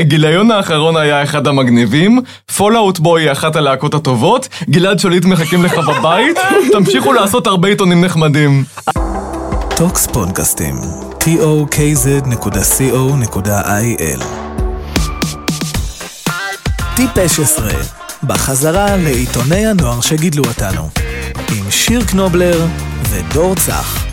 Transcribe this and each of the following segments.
הגיליון האחרון היה אחד המגניבים, Fall Out Boy היא אחת הלהקות הטובות, גלעד שליט מחכים לך בבית, תמשיכו לעשות הרבה עיתונים נחמדים. טוקס פודקאסטים, tokz.co.il טיפש עשרה, בחזרה לעיתוני הנוער שגידלו אותנו, עם שיר קנובלר ודור צח.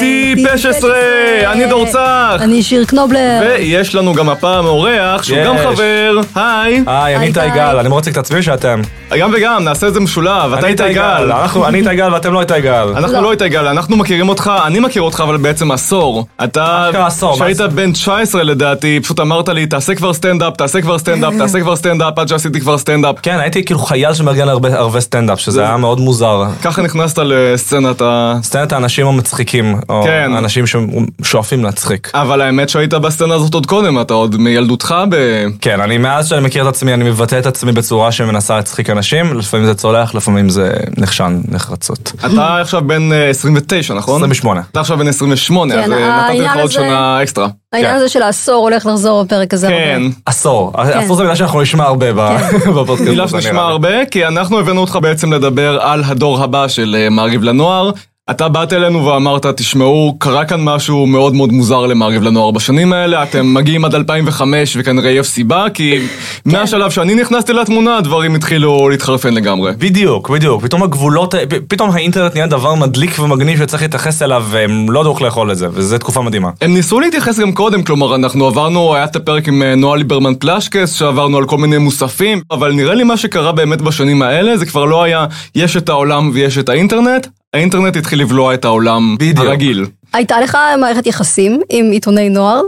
טיפש עשרה, אני דור צח, אני שיר קנובלר. ויש לנו גם הפעם אורח שהוא גם יש. חבר, היי, היי, אני איתי. גל, אני מאוד רוצה קצת שאתם. גם וגם, נעשה את זה משולב, אתה אני איתי גל. אני איתי גל ואתם לא איתי גל. אנחנו לא. לא איתי גל, אנחנו מכירים אותך, אני מכיר אותך אבל בעצם עשור. אתה, כשהיית? בן 19 לדעתי, פשוט אמרת לי, תעשה כבר סטנדאפ, תעשה כבר סטנדאפ, תעשה כבר סטנדאפ, עד שעשיתי כבר סטנדאפ. כן, הייתי כאילו חייל שמארגן הרבה סטנדאפ, שזה היה מאוד מוזר. ככה נכנסת לסצנת ה... סצנת האנשים המצחיקים, או כן. אנשים ששואפים להצחיק. אבל האמת שהיית בסצנה הזאת עוד קודם, אתה עוד מילדותך ב... כן, אני מאז שאני מכיר את עצמי, אני מבטא את עצמי בצורה שמנסה להצחיק אנשים, לפעמים זה צולח, לפעמים זה נכשל נחרצות. אתה עכשיו בן אה, 29, נכון? 28. אתה עכשיו בן 28, כן, אז אה, נתתי לך עוד שנה אקסטרה. העניין כן. הזה של העשור הולך לחזור בפרק הזה. כן. הרבה. עשור. עשור זה מילה שאנחנו נשמע הרבה ב- בפודקאסט. מילה שנשמע. הרבה, כי אנחנו הבאנו אותך בעצם לדבר על הדור הבא של אה, מעריב לנוער. אתה באת אלינו ואמרת, תשמעו, קרה כאן משהו מאוד מאוד מוזר למעריב לנוער בשנים האלה, אתם מגיעים עד 2005 וכנראה יש סיבה, כי מהשלב שאני נכנסתי לתמונה, הדברים התחילו להתחרפן לגמרי. בדיוק, בדיוק. פתאום הגבולות, פתאום האינטרנט נהיה דבר מדליק ומגניב שצריך להתייחס אליו, והם לא ידעו איך לאכול את זה, וזו תקופה מדהימה. הם ניסו להתייחס גם קודם, כלומר, אנחנו עברנו, היה את הפרק עם אה, נועה ליברמן פלשקס, שעברנו על כל מיני מוספים, אבל נראה לי מה שקרה באמת בשנים האלה, זה כבר לא היה, יש את העולם ויש את האינטרנט, האינטרנט התחיל לבלוע את העולם בדיוק. הרגיל. הייתה לך מערכת יחסים עם עיתוני נוער?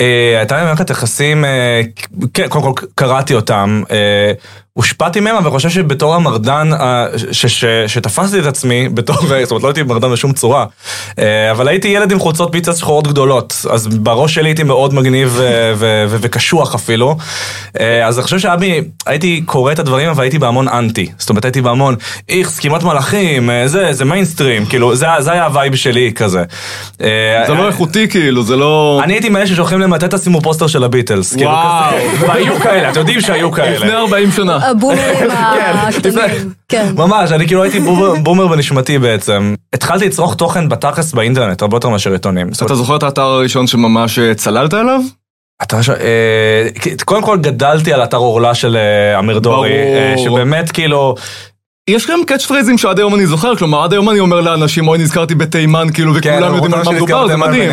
אה, הייתה לי מערכת יחסים, כן, קודם כל קראתי אותם, אה, הושפעתי מהם, אבל חושב שבתור המרדן, אה, שתפסתי את עצמי, בתור, זאת אומרת, לא הייתי מרדן בשום צורה, אה, אבל הייתי ילד עם חולצות פיצה שחורות גדולות, אז בראש שלי הייתי מאוד מגניב אה, וקשוח אפילו, אז אני חושב שהייתי הייתי קורא את הדברים, אבל הייתי בהמון אנטי, זאת אומרת, הייתי בהמון, איך, סכימת מלאכים, זה, זה מיינסטרים, כאילו, זה, זה היה הווייב שלי כזה. זה לא איכותי כאילו, זה לא... אני הייתי מאלה ששולחים להם מתי תשימו פוסטר של הביטלס. כאילו, וואו. והיו כאלה, אתם יודעים שהיו לפני כאלה. 40 שנה. הבומרים הקטנים. כן. ממש, אני כאילו הייתי בומר- בנשמתי בעצם. התחלתי לצרוך תוכן בתכלס באינטרנט, הרבה יותר מאשר עיתונים. אתה זוכר את האתר הראשון שממש אה, צללת עליו? אתה ש- אה, קודם כל גדלתי על אתר עורלה של אה, אמיר דורי. שבאמת כאילו, יש גם קאץ' פרייזים שעד היום אני זוכר, כלומר עד היום אני אומר לאנשים, אוי נזכרתי בתימן, כאילו, כן, וכולם יודעים על מה מדובר, זה מדהים.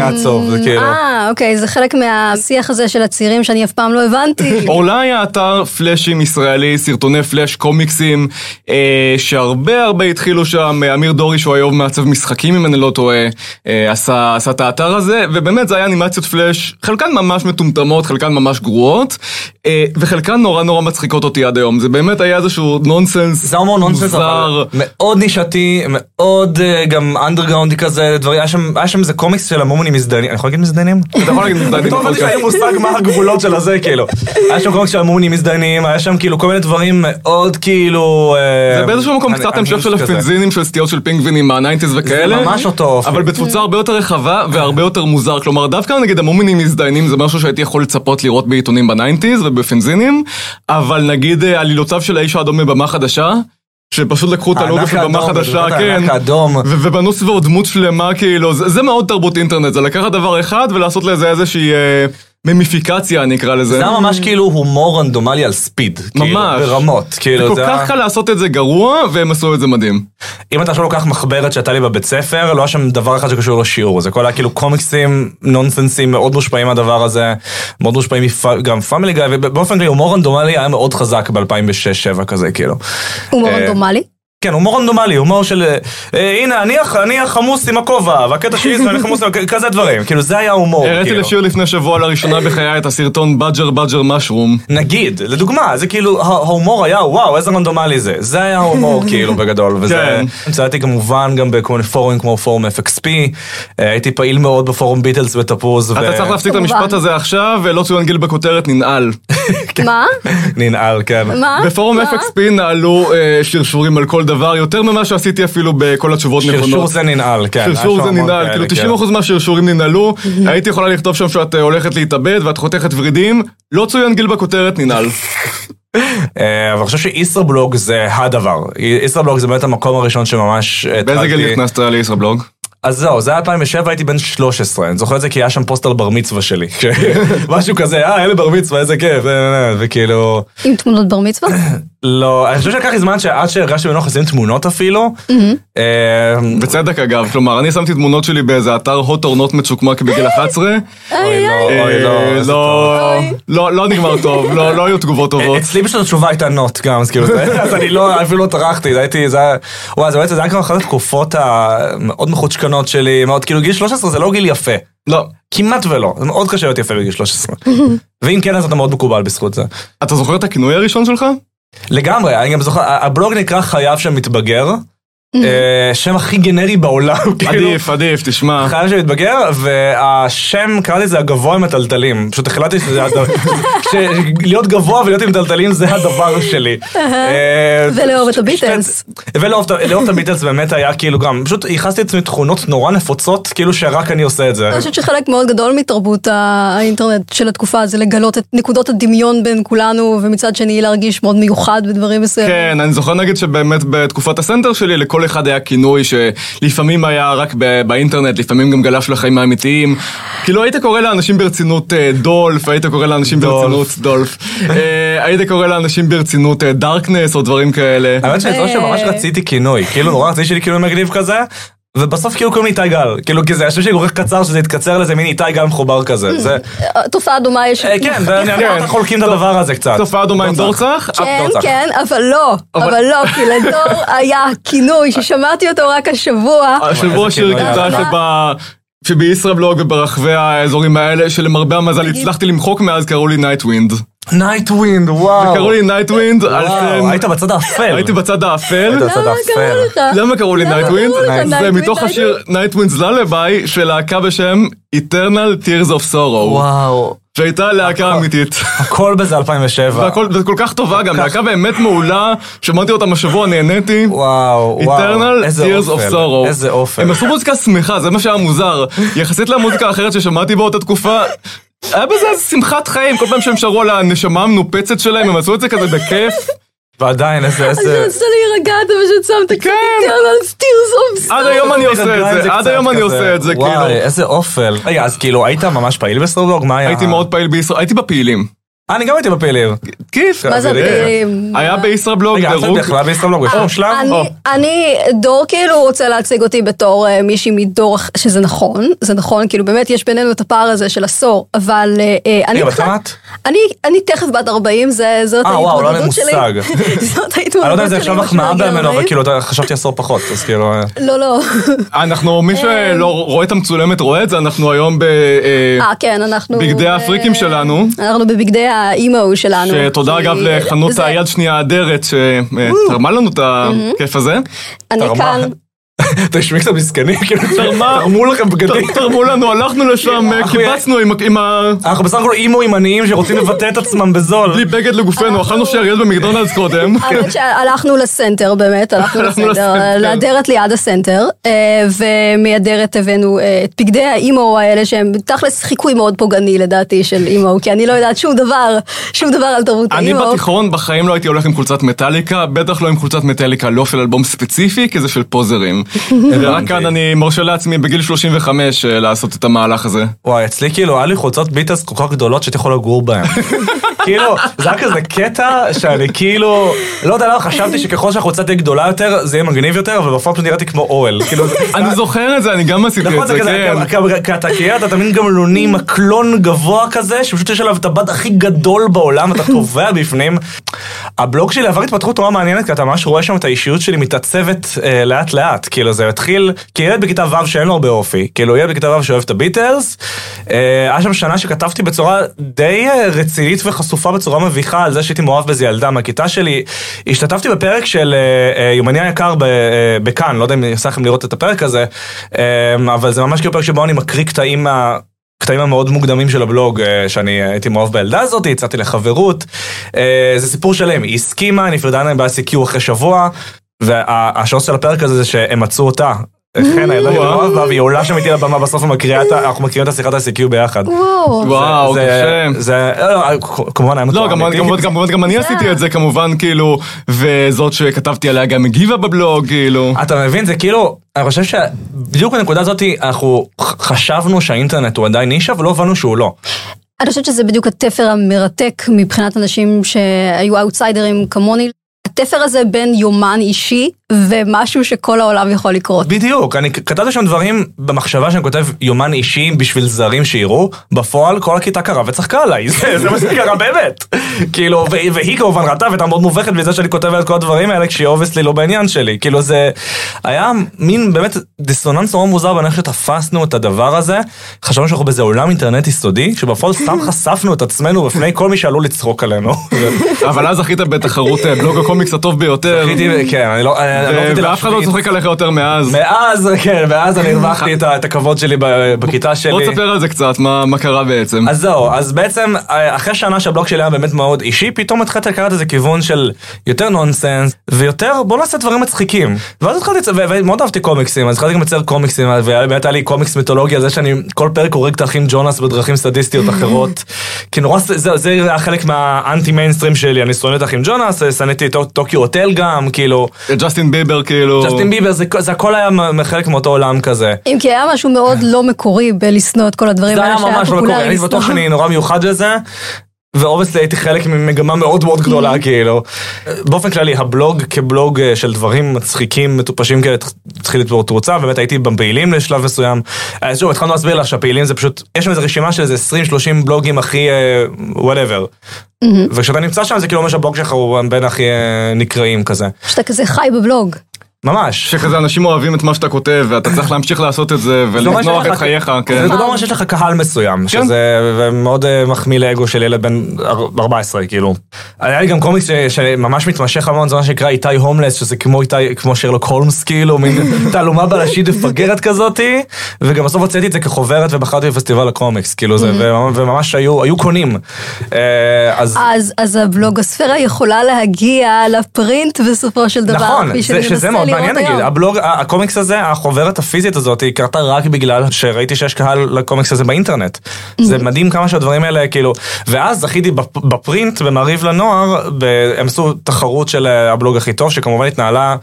כאילו. אה, אוקיי, זה חלק מהשיח הזה של הצעירים שאני אף פעם לא הבנתי. אורלה היה אתר פלאשים ישראלי, סרטוני פלאש, קומיקסים, אה, שהרבה הרבה התחילו שם, אה, אמיר דורי שהוא היום מעצב משחקים אם אני לא טועה, אה, עשה, את האתר הזה, ובאמת זה היה אנימציות פלאש, חלקן ממש מטומטמות, חלקן ממש גרועות, וחלקן נורא נורא מצחיקות אותי עד היום, זה באמת היה איזשהו נונסנס זה הומור נונסנס. אבל מאוד נישתי, מאוד אה, גם אנדרגראונדי כזה, דברים, היה שם איזה קומיקס של המומונים מזדיינים, אני יכול להגיד מזדיינים? אתה יכול להגיד מזדיינים הבנתי בפודקאסט. שהיה לי מושג מה הגבולות של הזה, כאילו. היה שם קומיקס של המומונים מזדיינים, היה שם כאילו כל מיני דברים מאוד כאילו... אה, זה באיזשהו מקום קצת המשך של. הפנזינים של סטיות של פינגווינים מהניינטיז וכאלה. ממש אותו אופי. אבל בתפוצה הרבה יותר רחבה והרבה יותר מוזר. כלומר, דווקא נגיד המומינים מזדיינים זה משהו שהייתי יכול לצפות לראות בעיתונים בניינטיז ובפנזינים, אבל נגיד אה, עלילותיו של האיש האדום מבמה חדשה, שפשוט לקחו את הלוגו של במה חדשה, כן. ובנו סביבו דמות שלמה, כאילו, זה, זה מאוד תרבות אינטרנט, זה לקחת דבר אחד ולעשות לזה איזושהי מימיפיקציה, אני אקרא לזה. זה היה ממש כאילו הומור רנדומלי על ספיד. כאילו, ממש. ברמות. זה כאילו, כל זה כך היה... קל לעשות את זה גרוע, והם עשו את זה מדהים. אם אתה עכשיו לוקח מחברת שהייתה לי בבית ספר, לא היה שם דבר אחד שקשור לשיעור. זה כל היה כאילו קומיקסים, נונסנסים, מאוד מושפעים מהדבר הזה. מאוד מושפעים מפ- גם Family Guy, ובאופן כללי הומור רנדומלי היה מאוד חזק ב-2006-2007 כזה, כאילו. הומור אה, רנדומלי. כן, הומור רנדומלי, הומור של... אה, הנה, אני הח- אני החמוס עם הכובע, והקטע שלי זה אני חמוס עם... הכ- כזה דברים. כאילו, זה היה הומור. הראיתי כאילו. לשיר לפני שבוע לראשונה בחיי את הסרטון badger badger mushroom. נגיד, לדוגמה, זה כאילו, ה- ההומור היה, וואו, איזה רנדומלי זה. זה היה ההומור, כאילו, בגדול. וזה... כן. צייתי כמובן גם בכל מיני פורומים כמו פורום FXP, אה, הייתי פעיל מאוד בפורום ביטלס ותפוז. ו- אתה צריך להפסיק את כמובן. המשפט הזה עכשיו, ולא צוין גיל בכותרת, ננעל. מה? ננעל, כן. מה? בפורום מה? FXP נעלו אה, שרשורים על כל דבר, יותר ממה שעשיתי אפילו בכל התשובות נכונות. שרשור זה ננעל, כן. שרשור זה ננעל, כאילו כן. 90% מהשרשורים ננעלו, הייתי יכולה לכתוב שם שאת אה, הולכת להתאבד ואת חותכת ורידים, לא צוין גיל בכותרת, ננעל. אה, אבל אני חושב שאיסרבלוג זה הדבר. איסרבלוג זה באמת המקום הראשון שממש התחלתי... באיזה גיל נכנסת לישראבלוג? אז זהו, זה היה 2007, הייתי בן 13, אני זוכר את זה כי היה שם פוסט על בר מצווה שלי. משהו כזה, אה, אלה בר מצווה, איזה כיף, אה, וכאילו... עם תמונות בר מצווה? לא, אני חושב שלקח לי זמן שעד שהרגשתי בנוח לשים תמונות אפילו. אה, בצדק אגב, כלומר, אני שמתי תמונות שלי באיזה אתר or not מצ'וקמק בגיל 11. אוי לא, לא, אה, לא, לא, לא נגמר טוב, לא לא היו תגובות טובות. אצלי פשוט התשובה הייתה נוט גם, אז כאילו, אז אני לא, אפילו לא טרחתי, זה הייתי, זה היה, וואי, זה היה כבר אחת התקופות המאוד מחוצ'קנות שלי, מאוד, כאילו גיל 13 זה לא גיל יפה. לא. כמעט ולא, זה מאוד קשה להיות יפה בגיל 13. ואם כן, אז אתה מאוד מקובל בזכות זה. אתה זוכר את הכינוי הראשון שלך? לגמרי, אני גם זוכר, הבלוג נקרא חייו שמתבגר, אה, שם הכי גנרי בעולם, כאילו. עדיף, עדיף, תשמע. חייל שמתבגר, והשם, קראתי לזה הגבוה עם הטלטלים. פשוט החלטתי שזה הדבר, להיות גבוה ולהיות עם טלטלים זה הדבר שלי. אה, ולאהוב את הביטלס. ולאהוב את- לאהוב את הביטלס באמת היה כאילו גם, פשוט ייחסתי לעצמי תכונות נורא נפוצות, כאילו שרק אני עושה את זה. אני חושבת שחלק מאוד גדול מתרבות האינטרנט של התקופה זה לגלות את נקודות הדמיון בין כולנו, ומצד שני להרגיש מאוד מיוחד בדברים מסוימים. כן, אני זוכר נגיד שבאמת בתקופת הסנטר שלי לכל אחד היה כינוי שלפעמים היה רק באינטרנט, לפעמים גם גלש לחיים האמיתיים. כאילו היית קורא לאנשים ברצינות אה, דולף, היית קורא לאנשים. ברצינות דולף. אה, היית קורא לאנשים ברצינות אה, דארקנס או דברים כאלה. האמת שאני זוכר שממש רציתי כינוי, כאילו נורא רציתי שיהיה לי כינוי מגניב כזה. ובסוף כאילו קוראים לי איתי גל, כאילו כי זה, חושב שלי כל כך קצר שזה יתקצר לזה מין איתי גל מחובר כזה, זה, תופעה דומה יש. אה, כן, ואני ואתה חולקים את הדבר הזה קצת. תופעה דומה עם דורצח? כן, דורצח. כן, אבל לא, אבל- לא, כי לדור היה כינוי ששמעתי אותו רק השבוע. השבוע שיר היה. שבה... שבישראבלוג וברחבי האזורים האלה, שלמרבה המזל הצלחתי למחוק מאז, קראו לי Nightwind. Nightwind, וואו. קראו לי Nightwind, וואו, שם... היית בצד האפל. הייתי בצד האפל. למה קראו האפל. לך? למה קראו לי למה Nightwind? זה? מתוך השיר Nightwind's Lullaby של להקה בשם Eternal Tears of Sorrow. וואו. שהייתה להקה אמיתית. הכל בזה 2007. והכל, כל כך טובה גם, להקה באמת מעולה, שמעתי אותם השבוע, נהניתי. וואו, וואו. Eternal Tears of Sorrow. איזה אופל. הם עשו מוזיקה שמחה, זה מה שהיה מוזר. יחסית למוזיקה האחרת ששמעתי באותה תקופה, היה בזה איזה שמחת חיים, כל פעם שהם שרו על הנשמה המנופצת שלהם, הם עשו את זה כזה בכיף. ועדיין, איזה, איזה... רצית להירגע, אתה פשוט שמת קצת כן. Eternal Tears of עד היום אני עושה את זה, עד היום אני עושה את זה, כאילו. וואי, איזה אופל. רגע, אז כאילו, היית ממש פעיל בישראבלוג? מה היה? הייתי מאוד פעיל בישרא, הייתי בפעילים. אה, אני גם הייתי בפעילים. כיף. מה זה אווירי. הפעילים? היה בישראבלוג, רגע, דירוג. בכלל בישראבלוג בשום שלב? אני- דור כאילו רוצה להציג אותי בתור אה, מישהי מדור, שזה נכון, זה נכון, כאילו באמת יש בינינו את הפער הזה של עשור, אבל אה, אה, אני רגע, בת בכלל- כמה את? אני תכף בת 40, זה- זאת אה, וואו, לא היה לי ההתמודדות שלי. מושג. זאת ההתמודדות אני לא יודע אם זה שלי עכשיו משהו ממנו, אבל. כאילו, חשבתי עשור פחות, אז כאילו... אה. לא, לא. אנחנו, מי שלא רואה את המצולמת רואה את זה, אנחנו היום אה, בבגדי כן, אנחנו... האפריקים ב- שלנו. אנחנו בבגדי האימו שלנו. שתודה אגב לחנות היד שנייה אדרת שתרמה לנו את הכיף הזה. אני. כאן, תשמעי קצת מסכנים, כאילו. תרמו לכם בגדים. תרמו לנו, הלכנו לשם, קיבצנו עם- ה... אנחנו בסך הכל אימואים עניים שרוצים לבטא את עצמם בזול. בלי בגד לגופנו, אכלנו שאריות במקדונלדס קודם. האמת שהלכנו לסנטר באמת, הלכנו לסנטר. לאדרת ליד הסנטר, אה, ומאדרת הבאנו אה, את בגדי האימו האלה שהם תכלס חיקוי מאוד פוגעני לדעתי של אימו, כי אני לא יודעת שום דבר, שום דבר על תרבות אני האימו. בתיכון בחיים לא הייתי הולך עם חולצת מטאליקה, בטח לא עם חולצת מטאליקה, לא של אלבום ספציפי, כי זה של פוזרים. ורק כאן אני מרשה לעצמי בגיל 35 אה, לעשות את המהלך הזה. וואי, אצלי כאילו, היה לי חולצות ביטלס כל כך גדולות שהייתי יכול לגור בהן. כאילו, זה היה כזה קטע שאני כאילו, לא יודע למה חשבתי שככל שהחולצה תהיה גדולה יותר, זה יהיה מגניב יותר, אבל בפועל פשוט נראיתי כמו אוהל. כאילו, אני זוכר את זה, אני גם עשיתי נכון, את זה כן. כי- אתה כאילו, אתה תמיד גמלוני מקלון גבוה כזה, שפשוט יש עליו את הבד הכי גדול בעולם, אתה טובע בפנים. הבלוג שלי עבר התפתחות נורא מעניינת, כי אתה ממש רואה שם את האישיות שלי מתעצבת אה, לאט לאט. כאילו זה התחיל, כילד בכיתה ו' שאין לו הרבה אופי. כאילו ילד בכיתה ו' שאוהב את הביטלס. אה, היה שם שנה שכתבתי בצורה די אה, רצינית וחשופה בצורה מביכה על זה שהייתי מאוהב באיזה ילדה מהכיתה שלי. השתתפתי בפרק של אה, יומני היקר בכאן, לא יודע אם יצא לכם לראות את הפרק הזה, אבל זה ממש כאילו פרק שבו אני מקריא קטעים מה... קטעים המאוד מוקדמים של הבלוג, שאני הייתי מאוהב בילדה הזאת, הצעתי לחברות. זה סיפור שלם, היא הסכימה, נפרדה ממנה ב-ICQ אחרי שבוע, והשורס של הפרק הזה זה שהם מצאו אותה. חן הילדה של וואו. אוהב בה, והיא עולה שם איתי לבמה בסוף ומקריאה את ה... אנחנו מקריאים את השיחת ה-CQ ביחד. וואו. זה- קשה. זה, לא, לא, כמובן היה לא, מתואם כמובן, איתי. כמובן, כמובן, גם אני עשיתי את זה כמובן, כאילו, וזאת שכתבתי עליה גם הגיבה בבלוג, כאילו. אתה מבין, זה כאילו, אני חושב שבדיוק בנקודה הזאת אנחנו חשבנו שהאינטרנט הוא עדיין נישה ולא הבנו שהוא לא. אני חושבת שזה בדיוק התפר המרתק מבחינת אנשים שהיו אאוטסיידרים כמוני. התפר הזה בין יומן אישי ומשהו שכל העולם יכול לקרות. בדיוק, אני כתבתי שם דברים במחשבה שאני כותב יומן אישי בשביל זרים שיראו, בפועל כל הכיתה קרה וצחקה עליי, זה, זה מה שקרה באמת. כאילו, והיא כמובן ראתה והייתה מאוד מובכת מזה שאני כותב את כל הדברים האלה כשהיא obviously לא בעניין שלי. כאילו זה היה מין באמת דיסוננס נורא מוזר בין איך שתפסנו את הדבר הזה. חשבנו שאנחנו באיזה עולם אינטרנטי סודי, שבפועל סתם חשפנו את עצמנו בפני כל מי שעלול לצחוק עלינו. אבל אז זכית בתחרות אה, בלוג הקומיקס הטוב ביותר. זכיתי, כן, אני לא... לא ואף אחד לא. צוחק עליך יותר מאז. מאז, כן, מאז אני הרווחתי את הכבוד שלי בכיתה שלי. בוא תספר על זה קצת, מה קרה בעצם. אז זהו, אז בעצם אה, אחרי שנה שהבלוג שלי היה באמת מאוד אישי, פתאום התחלתי לקחת איזה כיוון של יותר נונסנס, ויותר בוא נעשה דברים מצחיקים. ואז התחלתי, ומאוד אהבתי קומיקסים, אז התחלתי גם לצייר קומיקסים, ובאמת היה לי קומיקס מיתולוגיה, זה שאני כל פרק הורג את האחים ג'ונאס בדרכים סדיסטיות אחרות. כי נורא, זה זה היה חלק מהאנטי מיינסטרים שלי, אני שונא את האחים ג'ונאס, שנאתי את טוקיו הוטל גם, כאילו, ג'סטין ביבר, כאילו... ג'סטין ביבר, זה זה הכל היה חלק מאותו עולם כזה. אם כי היה משהו מאוד לא מקורי בלשנוא את כל הדברים זה האלה היה שהיה ממש לא מקורי, פופולרי אני בטוח. שאני נורא מיוחד לזה. ו obviously הייתי חלק ממגמה מאוד מאוד גדולה כאילו. באופן כללי הבלוג כבלוג אה, של דברים מצחיקים מטופשים כאלה התחיל לתפוס תאוצה באמת הייתי בפעילים לשלב מסוים. אז שוב התחלנו להסביר לך שהפעילים זה פשוט יש שם איזה רשימה של איזה 20-30 בלוגים הכי whatever. וכשאתה נמצא שם זה כאילו אומר שהבלוג שלך הוא בין הכי אה, נקראים כזה. שאתה כזה חי בבלוג. ממש. שכזה אנשים אוהבים את מה שאתה כותב, ואתה צריך להמשיך לעשות את זה, זה ולזנוח את חייך, זה כן. לא אומר שיש לך קהל מסוים, שזה מאוד אה, מחמיא לאגו של ילד בן אר- 14, כאילו. היה לי גם קומיקס שממש מתמשך המון, זה מה שנקרא איתי הומלס, שזה כמו איתי, כמו שרלוק הולמס, כאילו, מין תעלומה בלשית מפגרת כזאתי, וגם בסוף הוצאתי את זה כחוברת ובחרתי בפסטיבל הקומיקס, כאילו זה, וממש- וממש היו קונים. אה, אז... אז, אז הבלוג הספירה יכולה להגיע לפרינט בסופו של דבר. נכון, כפי זה, שאני שזה מנסה מעניין. נגיד, הבלוג, הקומיקס הזה, החוברת הפיזית הזאת, היא קרתה רק בגלל שראיתי שיש קהל לקומיקס הזה באינטרנט. זה מדהים כמה שהדברים האלה, כאילו, ואז זכיתי בפ- ב print, במעריב לנוער, ב- הם עשו תחרות של אה, הבלוג הכי טוב, שכמובן התנהלה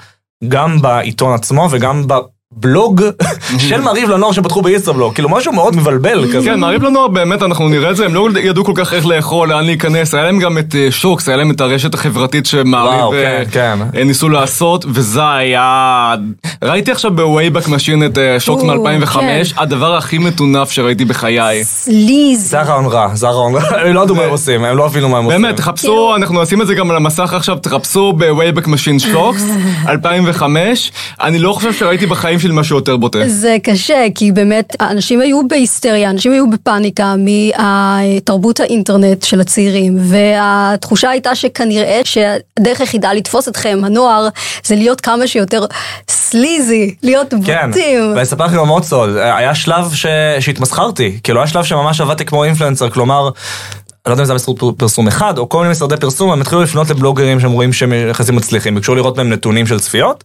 גם בעיתון עצמו וגם בבלוג של מעריב לנוער שפתחו בישראבלוג, כאילו משהו מאוד מבלבל כזה. כן, מעריב לנוער באמת, אנחנו נראה את זה, הם לא ידעו כל כך איך לאכול, לאן להיכנס, היה להם גם את אה, שוקס, היה להם את הרשת החברתית שמעריב כן, כן. אה, ניסו לעשות, וזה היה... ראיתי עכשיו ב Wayback Machine את אה, שוקס או, מ-2005, כן. הדבר הכי מטונף שראיתי בחיי. sleaze. זה הרעיון רע, זה הרעיון רע, הם לא ידעו מה הם עושים, הם לא הבינו מה הם עושים. באמת, תחפשו, אנחנו נשים את זה גם על המסך עכשיו, תחפשו ב Wayback Machine שוקס, 2005, אני לא חושב שראיתי בחיים שלי משהו יותר בוטה. זה קשה, כי באמת אנשים היו בהיסטריה, אנשים היו בפאניקה מתרבות האינטרנט של הצעירים, והתחושה הייתה שכנראה שהדרך היחידה לתפוס אתכם, הנוער, זה להיות כמה שיותר סליזי, להיות כן, בוטים. ואני אספר לכם גם עוד סוד, היה שלב ש... שהתמסחרתי, כאילו היה שלב שממש עבדתי כמו אינפלואנסר, כלומר, לא יודע אם זה היה משרד פרסום אחד, או כל מיני משרדי פרסום, הם התחילו לפנות לבלוגרים שהם רואים שהם יחסים מצליחים, ביקשו לראות מהם נתונים של צפיות,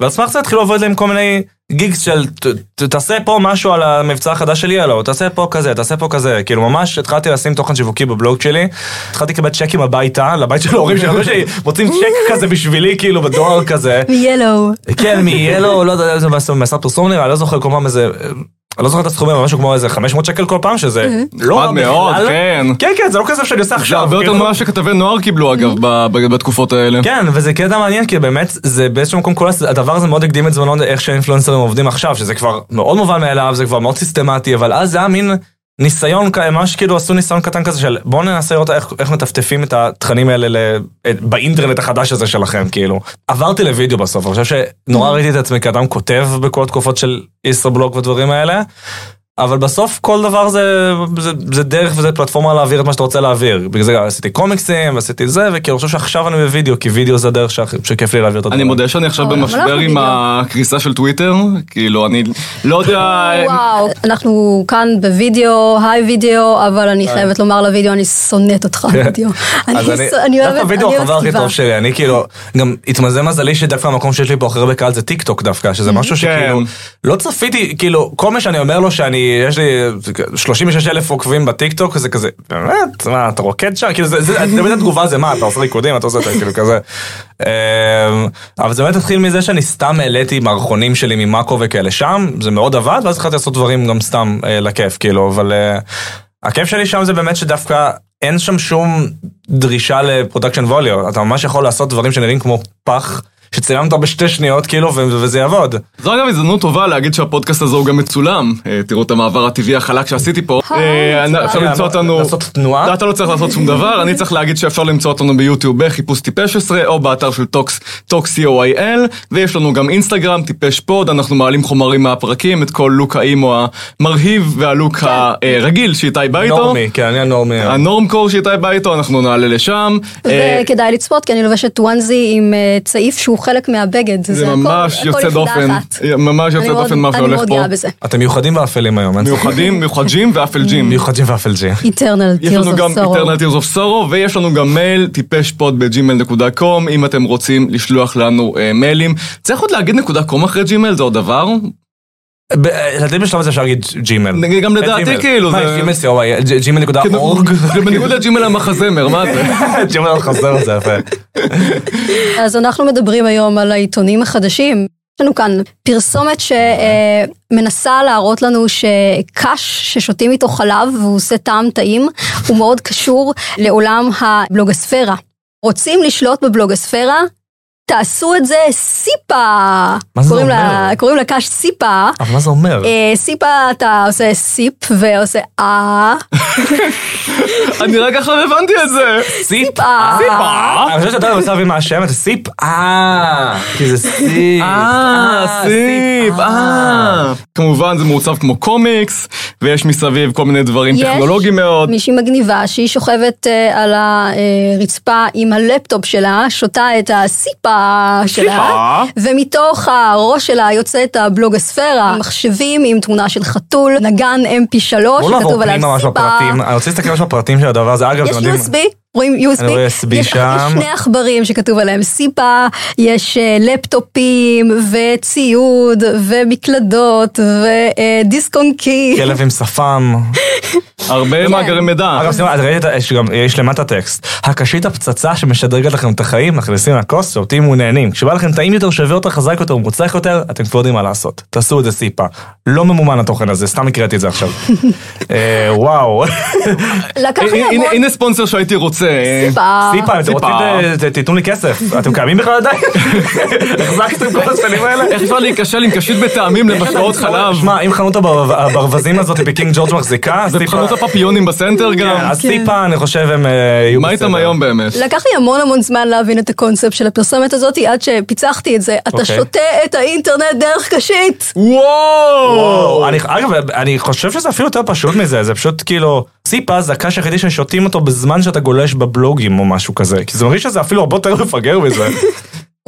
ועל סמך זה התחילו לעבוד להם כל מיני גיגס של תעשה פה משהו על המבצע החדש של ילו, תעשה פה כזה, תעשה פה כזה, כאילו ממש התחלתי לשים תוכן שיווקי בבלוג שלי, התחלתי לקבל צ'קים הביתה, לבית של ההורים שלי, שלי מוצאים צ'ק כזה בשבילי, כאילו בדואר כזה. מ-Yellow. כן, מ-Yellow, לא יודע איזה משרד פרסום נראה, לא זוכר כל פעם איזה... אני לא זוכר את הסכומים, אבל משהו כמו איזה 500 שקל כל פעם, שזה לא רע נחמד מאוד, בכלל. כן. כן, כן, זה לא כסף שאני עושה זה עכשיו. הרבה יותר כאילו. ממה שכתבי נוער קיבלו אגב ב- ב- בתקופות האלה. כן, וזה קטע מעניין, כי באמת, זה באיזשהו מקום, כל הדבר הזה מאוד הקדים את זמנו איך שהאינפלואנסרים עובדים עכשיו, שזה כבר מאוד מובן מאליו, זה כבר מאוד סיסטמטי, אבל אז זה היה מין ניסיון, כ- ממש כאילו עשו ניסיון קטן כזה של בואו ננסה לראות איך, איך מטפטפים את התכנים האלה ל, באינטרנט החדש הזה שלכם, כאילו. עברתי לוידאו בסוף, אני חושב שנורא ראיתי את עצמי כאדם כותב בכל התקופות של ישראבלוג ודברים האלה. אבל בסוף כל דבר זה, זה, זה דרך וזה פלטפורמה להעביר את מה שאתה רוצה להעביר. בגלל זה עשיתי קומיקסים ועשיתי זה, וכי אני חושב שעכשיו אני בווידאו, כי וידאו זה הדרך שכיף לי להעביר את הדברים. אני מודה שאני עכשיו אבל למה במשבר עם? הקריסה של טוויטר, כאילו אני לא יודע... וואו, אנחנו כאן בווידאו, היי וידאו, אבל אני חייבת לומר לוידאו, אני שונאת אותך וידאו. כן. אני, אני אוהבת, אני אוהבת החבר הכי כתיבה. טוב שלי, אני כאילו, גם התמזל מזלי שדווקא המקום שיש לי פה הכי הרבה קהל זה טיק טוק דווקא, שזה משהו שכאילו, לא צפיתי, כאילו, כל מה שאני אומר לו שאני, יש לי 36 אלף עוקבים בטיק טוק, זה כזה, באמת, מה, אתה רוקד שם? כאילו, זה, זה, תמיד התגובה זה מה, אתה עושה ריקודים, אתה עושה את זה, כאילו כזה. אמ, אבל זה באמת התחיל מזה שאני סתם העליתי מערכונים שלי ממאקו וכאלה שם, זה מאוד עבד, ואז התחלתי לעשות דברים גם סתם אה, לכיף, כאילו, אבל... אה, הכיף שלי שם זה באמת שדווקא אין שם שום דרישה ל production value, אתה ממש יכול לעשות דברים שנראים כמו פח, שצילמת בשתי שניות כאילו ו- וזה יעבוד. זו אגב הזדמנות טובה להגיד שהפודקאסט הזה הוא גם מצולם. אה, תראו את המעבר הטבעי החלק שעשיתי פה. אה. אפשר למצוא אותנו... לעשות תנועה? אתה לא צריך לעשות שום דבר, אני צריך להגיד שאפשר למצוא אותנו ביוטיוב בחיפוש טיפש 16 או באתר של טוקס, טוקס co.il ויש לנו גם אינסטגרם, טיפש פוד, אנחנו מעלים חומרים מהפרקים, את כל לוק האימו המרהיב והלוק הרגיל שאיתי בא איתו. normie, כן, אני ה normie. ה normcore שאיתי בא איתו, אנחנו נעלה לשם. אה, וכדאי לצפות, כי אני לובשת onesie עם אה, צעיף שהוא חלק מהבגד. זה הכל- ממש הכל יוצא דופן. ממש יוצא דופן מה שהולך אני מאוד פה. גאה בזה. אתם מיוחדים ואפלים היום, אין ספק. מיוחדים, מיוחדים ואפלג'ים. מיוחדים ואפלג'י. Eternal יש Tears לנו גם of Sorrow. Eternal Tears of Sorrow ויש לנו גם מייל טיפש פוד בג'ימל.קום אם אתם רוצים לשלוח לנו אה, מיילים. צריך עוד להגיד נקודה קום אחרי ג'ימל זה עוד דבר? ב- לדעתי בשלב הזה אפשר להגיד ג'ימל. נגיד, גם לדעתי, כאילו, מה, זה- ג'ימל co.il, ג'ימל נקודה אורג. זה בניגוד לג'ימל המחזמר מה זה? ג'ימל חזר זה יפה. אז אנחנו מדברים היום על העיתונים החדשים. יש לנו כאן פרסומת שמנסה להראות לנו שקש ששותים איתו חלב והוא עושה טעם טעים, הוא מאוד קשור לעולם הבלוגוספירה. רוצים לשלוט בבלוגוספירה? תעשו את זה סיפה. מה זה קוראים אומר? לה- קוראים לקש סיפה. אבל מה זה אומר? אה, סיפה אתה עושה sip ועושה אה, אני רק עכשיו הבנתי את זה. sip. אה. סיפה. אני חושב שאתה יודע להבין מה השם, זה sip. אה. כי זה sip. אה, sip, אה. כמובן זה מעוצב כמו קומיקס ויש מסביב כל מיני דברים יש טכנולוגיים מאוד. מישהי מגניבה שהיא שוכבת אה, על הרצפה עם הלפטופ שלה, שותה את הסיפה שלה, ומתוך הראש שלה יוצאת הבלוגוספירה, מחשבים עם תמונה של חתול, נגן mp3 בוא נעבור שכתוב עליו פנימה ממש סיפה. בפרטים, אני רוצה להסתכל ממש בפרטים של הדבר הזה, אגב, יש אתם יודעים, USB, רואים USB? אני רואה USB יש, שם. יש שני עכברים שכתוב עליהם סיפה, יש אה, לפטופים וציוד ומקלדות ודיסק און קי. כלב עם שפם. הרבה מאגרי מידע. אגב, סליחה, את ראית, יש גם, יש למטה טקסט. הקשית הפצצה שמשדרגת לכם את החיים, מכניסים לכוס, שותים ונהנים. כשבא לכם טעים יותר, שווה יותר, חזק יותר, מוצלח יותר, אתם כבר יודעים מה לעשות. תעשו את זה סיפה. לא ממומן התוכן הזה, סתם הקראתי את זה עכשיו. אה, וואו. לקח לי הנה- המון... הנה ספונסר שהייתי רוצה. אה, סיפה. סיפה, אתם. רוצים, ת- תיתנו לי כסף. אתם קיימים בכלל עדיין? החזקתם כל השנים האלה? איך אפשר להיכשל עם קשית בטעמים למשקאות חלב? שמע, אם חנות הבר- הברווזים הזאת בקינג ג'ורג' מחזיקה, סיפה... וחנות הפפיונים בסנטר כן, גם. אז סיפה, אני חושב, הם אה, יהיו מה איתם היום באמת? לקח לי המון המון זמן להבין את הקונספט של הפרסומת הזאת, עד שפיצחתי את זה. אתה אוקיי. שותה את האינטרנט דרך קשית. וואו! אגב, אני חושב שזה אפילו יותר פשוט מזה, זה פשוט כאילו, סיפה זה הקש היחידי ששותים אותו בזמן שאתה גולש בבלוגים או משהו כזה, כי זה מרגיש שזה אפילו הרבה יותר מפגר מזה.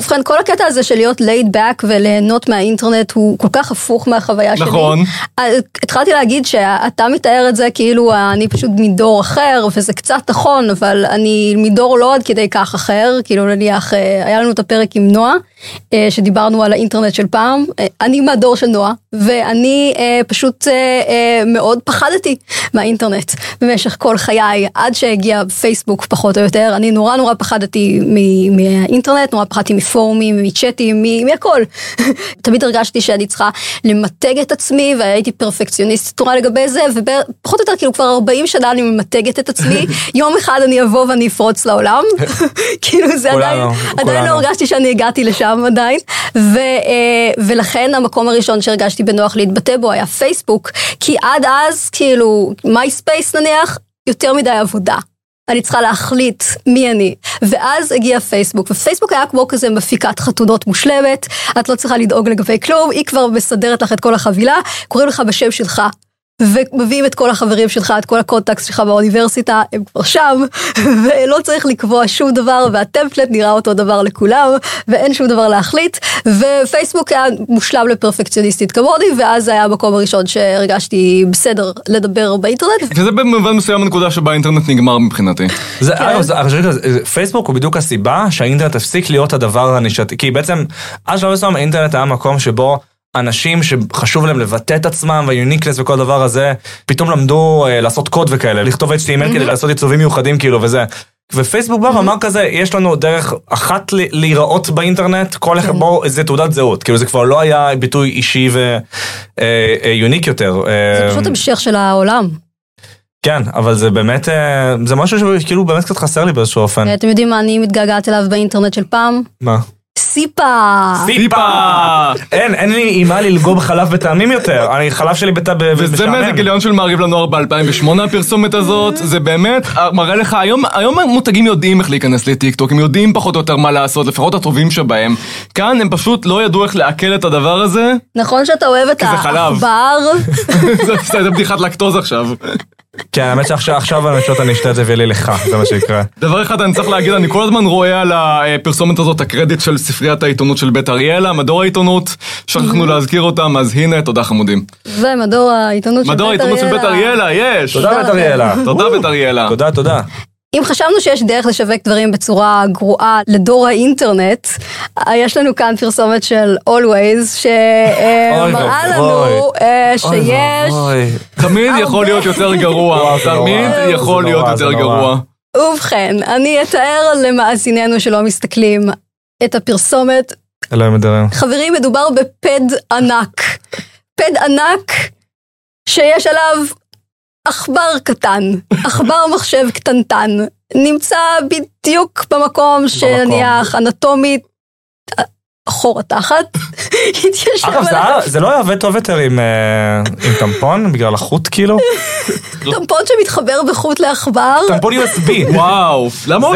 ובכן, כל הקטע הזה של להיות laid back וליהנות מהאינטרנט הוא כל כך הפוך מהחוויה שלי. נכון. אה, התחלתי להגיד שאתה מתאר את זה כאילו אני פשוט מדור אחר, וזה קצת נכון, אבל אני מדור לא עד כדי כך אחר, כאילו נניח, אה, היה לנו את הפרק עם נועה, שדיברנו על האינטרנט של פעם, אה, אני מהדור של נועה, ואני אה, פשוט אה, אה, מאוד פחדתי מהאינטרנט במשך כל חיי, עד שהגיע פייסבוק פחות או יותר, אני נורא נורא פחדתי מהאינטרנט, נורא פחדתי מפורומים, מצ'אטים, מהכל. תמיד הרגשתי שאני צריכה למתג את עצמי, והייתי פרפקציוניסט נורא לגבי זה, ופחות או יותר כאילו כבר 40 שנה אני ממתגת את עצמי, יום אחד אני אבוא ואני אפרוץ לעולם, כאילו זה עדיין, עדיין לא. הרגשתי שאני הגעתי לשם עדיין, ו, אה, ולכן המקום הראשון שהרגשתי בנוח להתבטא בו היה פייסבוק, כי עד אז כאילו מייספייס נניח, יותר מדי עבודה. אני צריכה להחליט מי אני. ואז הגיע פייסבוק, ופייסבוק היה כמו כזה מפיקת חתונות מושלמת, את לא צריכה לדאוג לגבי כלום, היא כבר מסדרת לך את כל החבילה, קוראים לך בשם שלך. ומביאים את כל החברים שלך, את כל הקונטקסט שלך באוניברסיטה, הם כבר שם, ולא צריך לקבוע שום דבר, והטמפלט נראה אותו דבר לכולם, ואין שום דבר להחליט, ופייסבוק היה מושלם לפרפקציוניסטית כמוני, ואז זה היה המקום הראשון שהרגשתי בסדר לדבר באינטרנט. וזה במובן מסוים הנקודה שבה האינטרנט נגמר מבחינתי. זה, אגב, זה- פייסבוק הוא בדיוק הסיבה שהאינטרנט הפסיק להיות הדבר הנישתי. כי בעצם, עד שלב מסוים האינטרנט היה מקום שבו אנשים שחשוב להם לבטא את עצמם והיוניקנס וכל הדבר הזה, פתאום למדו אה, לעשות קוד וכאלה, לכתוב HTML כדי לעשות עיצובים מיוחדים כאילו וזה. ופייסבוק בא ואמר כזה, יש לנו דרך אחת ל- להיראות באינטרנט, כל אחד בו זה תעודת זהות, כאילו זה כבר לא היה ביטוי אישי ויוניק יותר. זה אה, פשוט המשך של העולם. כן, אבל זה באמת, אה, זה משהו שכאילו באמת קצת חסר לי באיזשהו אופן. אתם יודעים מה אני מתגעגעת אליו באינטרנט של פעם? מה? סיפה! טיפה! אין, אין לי עם מה ללגום חלב בטעמים יותר. אני, חלב שלי בטע... ב- וזה. מאיזה גיליון של מעריב לנוער ב-2008 הפרסומת הזאת, זה באמת אה, מראה לך, היום, היום המותגים יודעים איך להיכנס לטיקטוק, הם יודעים פחות או יותר מה לעשות, לפחות הטובים שבהם. כאן הם פשוט לא ידעו איך לעכל את הדבר הזה, נכון שאתה אוהב את. העכבר? זה בדיחת לקטוז עכשיו. כן, האמת שעכשיו עכשיו אני אשתה את זה ויהיה לי לך, זה מה שיקרה. דבר אחד אני צריך להגיד, אני כל הזמן רואה על הפרסומת הזאת הקרדיט של ספריית העיתונות של בית אריאלה, מדור העיתונות, שכחנו להזכיר אותם, אז הנה, תודה חמודים. ומדור העיתונות של מדור בית העיתונות של בית אריאלה, יש! תודה בית אריאלה. תודה בית אריאלה. תודה, תודה. אם חשבנו שיש דרך לשווק דברים בצורה גרועה לדור האינטרנט, אה, יש לנו כאן פרסומת של Always, שמראה. לנו אה, שיש... תמיד יכול להיות יותר גרוע. תמיד יכול להיות יותר. גרוע. ובכן, אני אתאר למאזיננו שלא מסתכלים את הפרסומת. אלוהים אדירים. חברים, מדובר בפד ענק. פד ענק שיש עליו עכבר קטן, עכבר מחשב קטנטן. נמצא בדיוק במקום שנניח אנטומית אה, חור התחת. התיישב אגב, זה עליו היה- זה לא היה עובד טוב יותר עם אה, עם טמפון, בגלל החוט כאילו? טמפון שמתחבר בחוט לעכבר. טמפון USB. וואו, למה?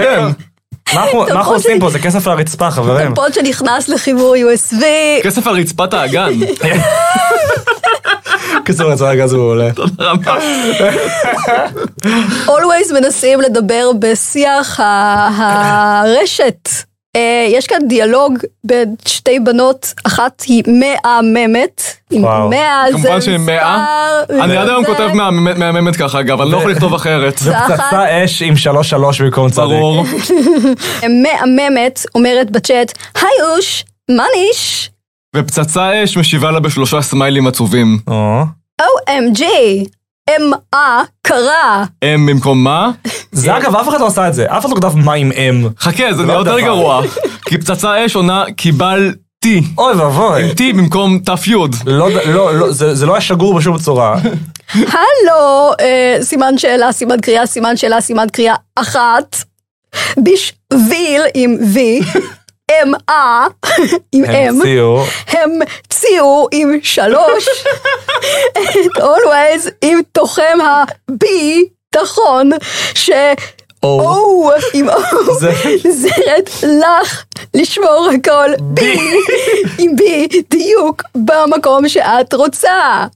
מה אנחנו- מה אנחנו עושים פה? זה כסף על הרצפה, חברים. טמפון שנכנס לחיבור USB. כסף על רצפת האגן. קיצור, יצא הגז מעולה. רבה. Always מנסים לדבר בשיח הרשת. אה, יש כאן דיאלוג בין שתי בנות, אחת היא מהממת, עם וואו. מאה זה כמובן שהיא מאה. אני עד היום כותב מהממת- ככה, אגב, אני לא יכול לכתוב אחרת. פצצה אש עם שלוש שלוש במקום צדיק. ברור. מהממת אומרת בצ'אט, היי אוש, מה ניש? ופצצה אש משיבה לה בשלושה סמיילים עצובים. או. OMG, M-A, קרה. אם במקום מה? זה אגב, אף אחד לא עשה את זה. אף אחד לא כתב מה עם אם. חכה, זה לא נהיה יותר דבר. גרוע. כי פצצה אש עונה קיבלתי. אוי ואבוי. עם T במקום ת"י. לא, לא, לא, זה זה לא היה שגור בשום צורה. הלו, אה, סימן שאלה, סימן קריאה, סימן שאלה, סימן קריאה אחת. בשביל עם V, M-A, עם M. המציאו. המציאו עם שלוש את always עם תוחם הביטחון ש... או. עם או זרת לך לשמור הכל בי עם בי דיוק במקום שאת רוצה.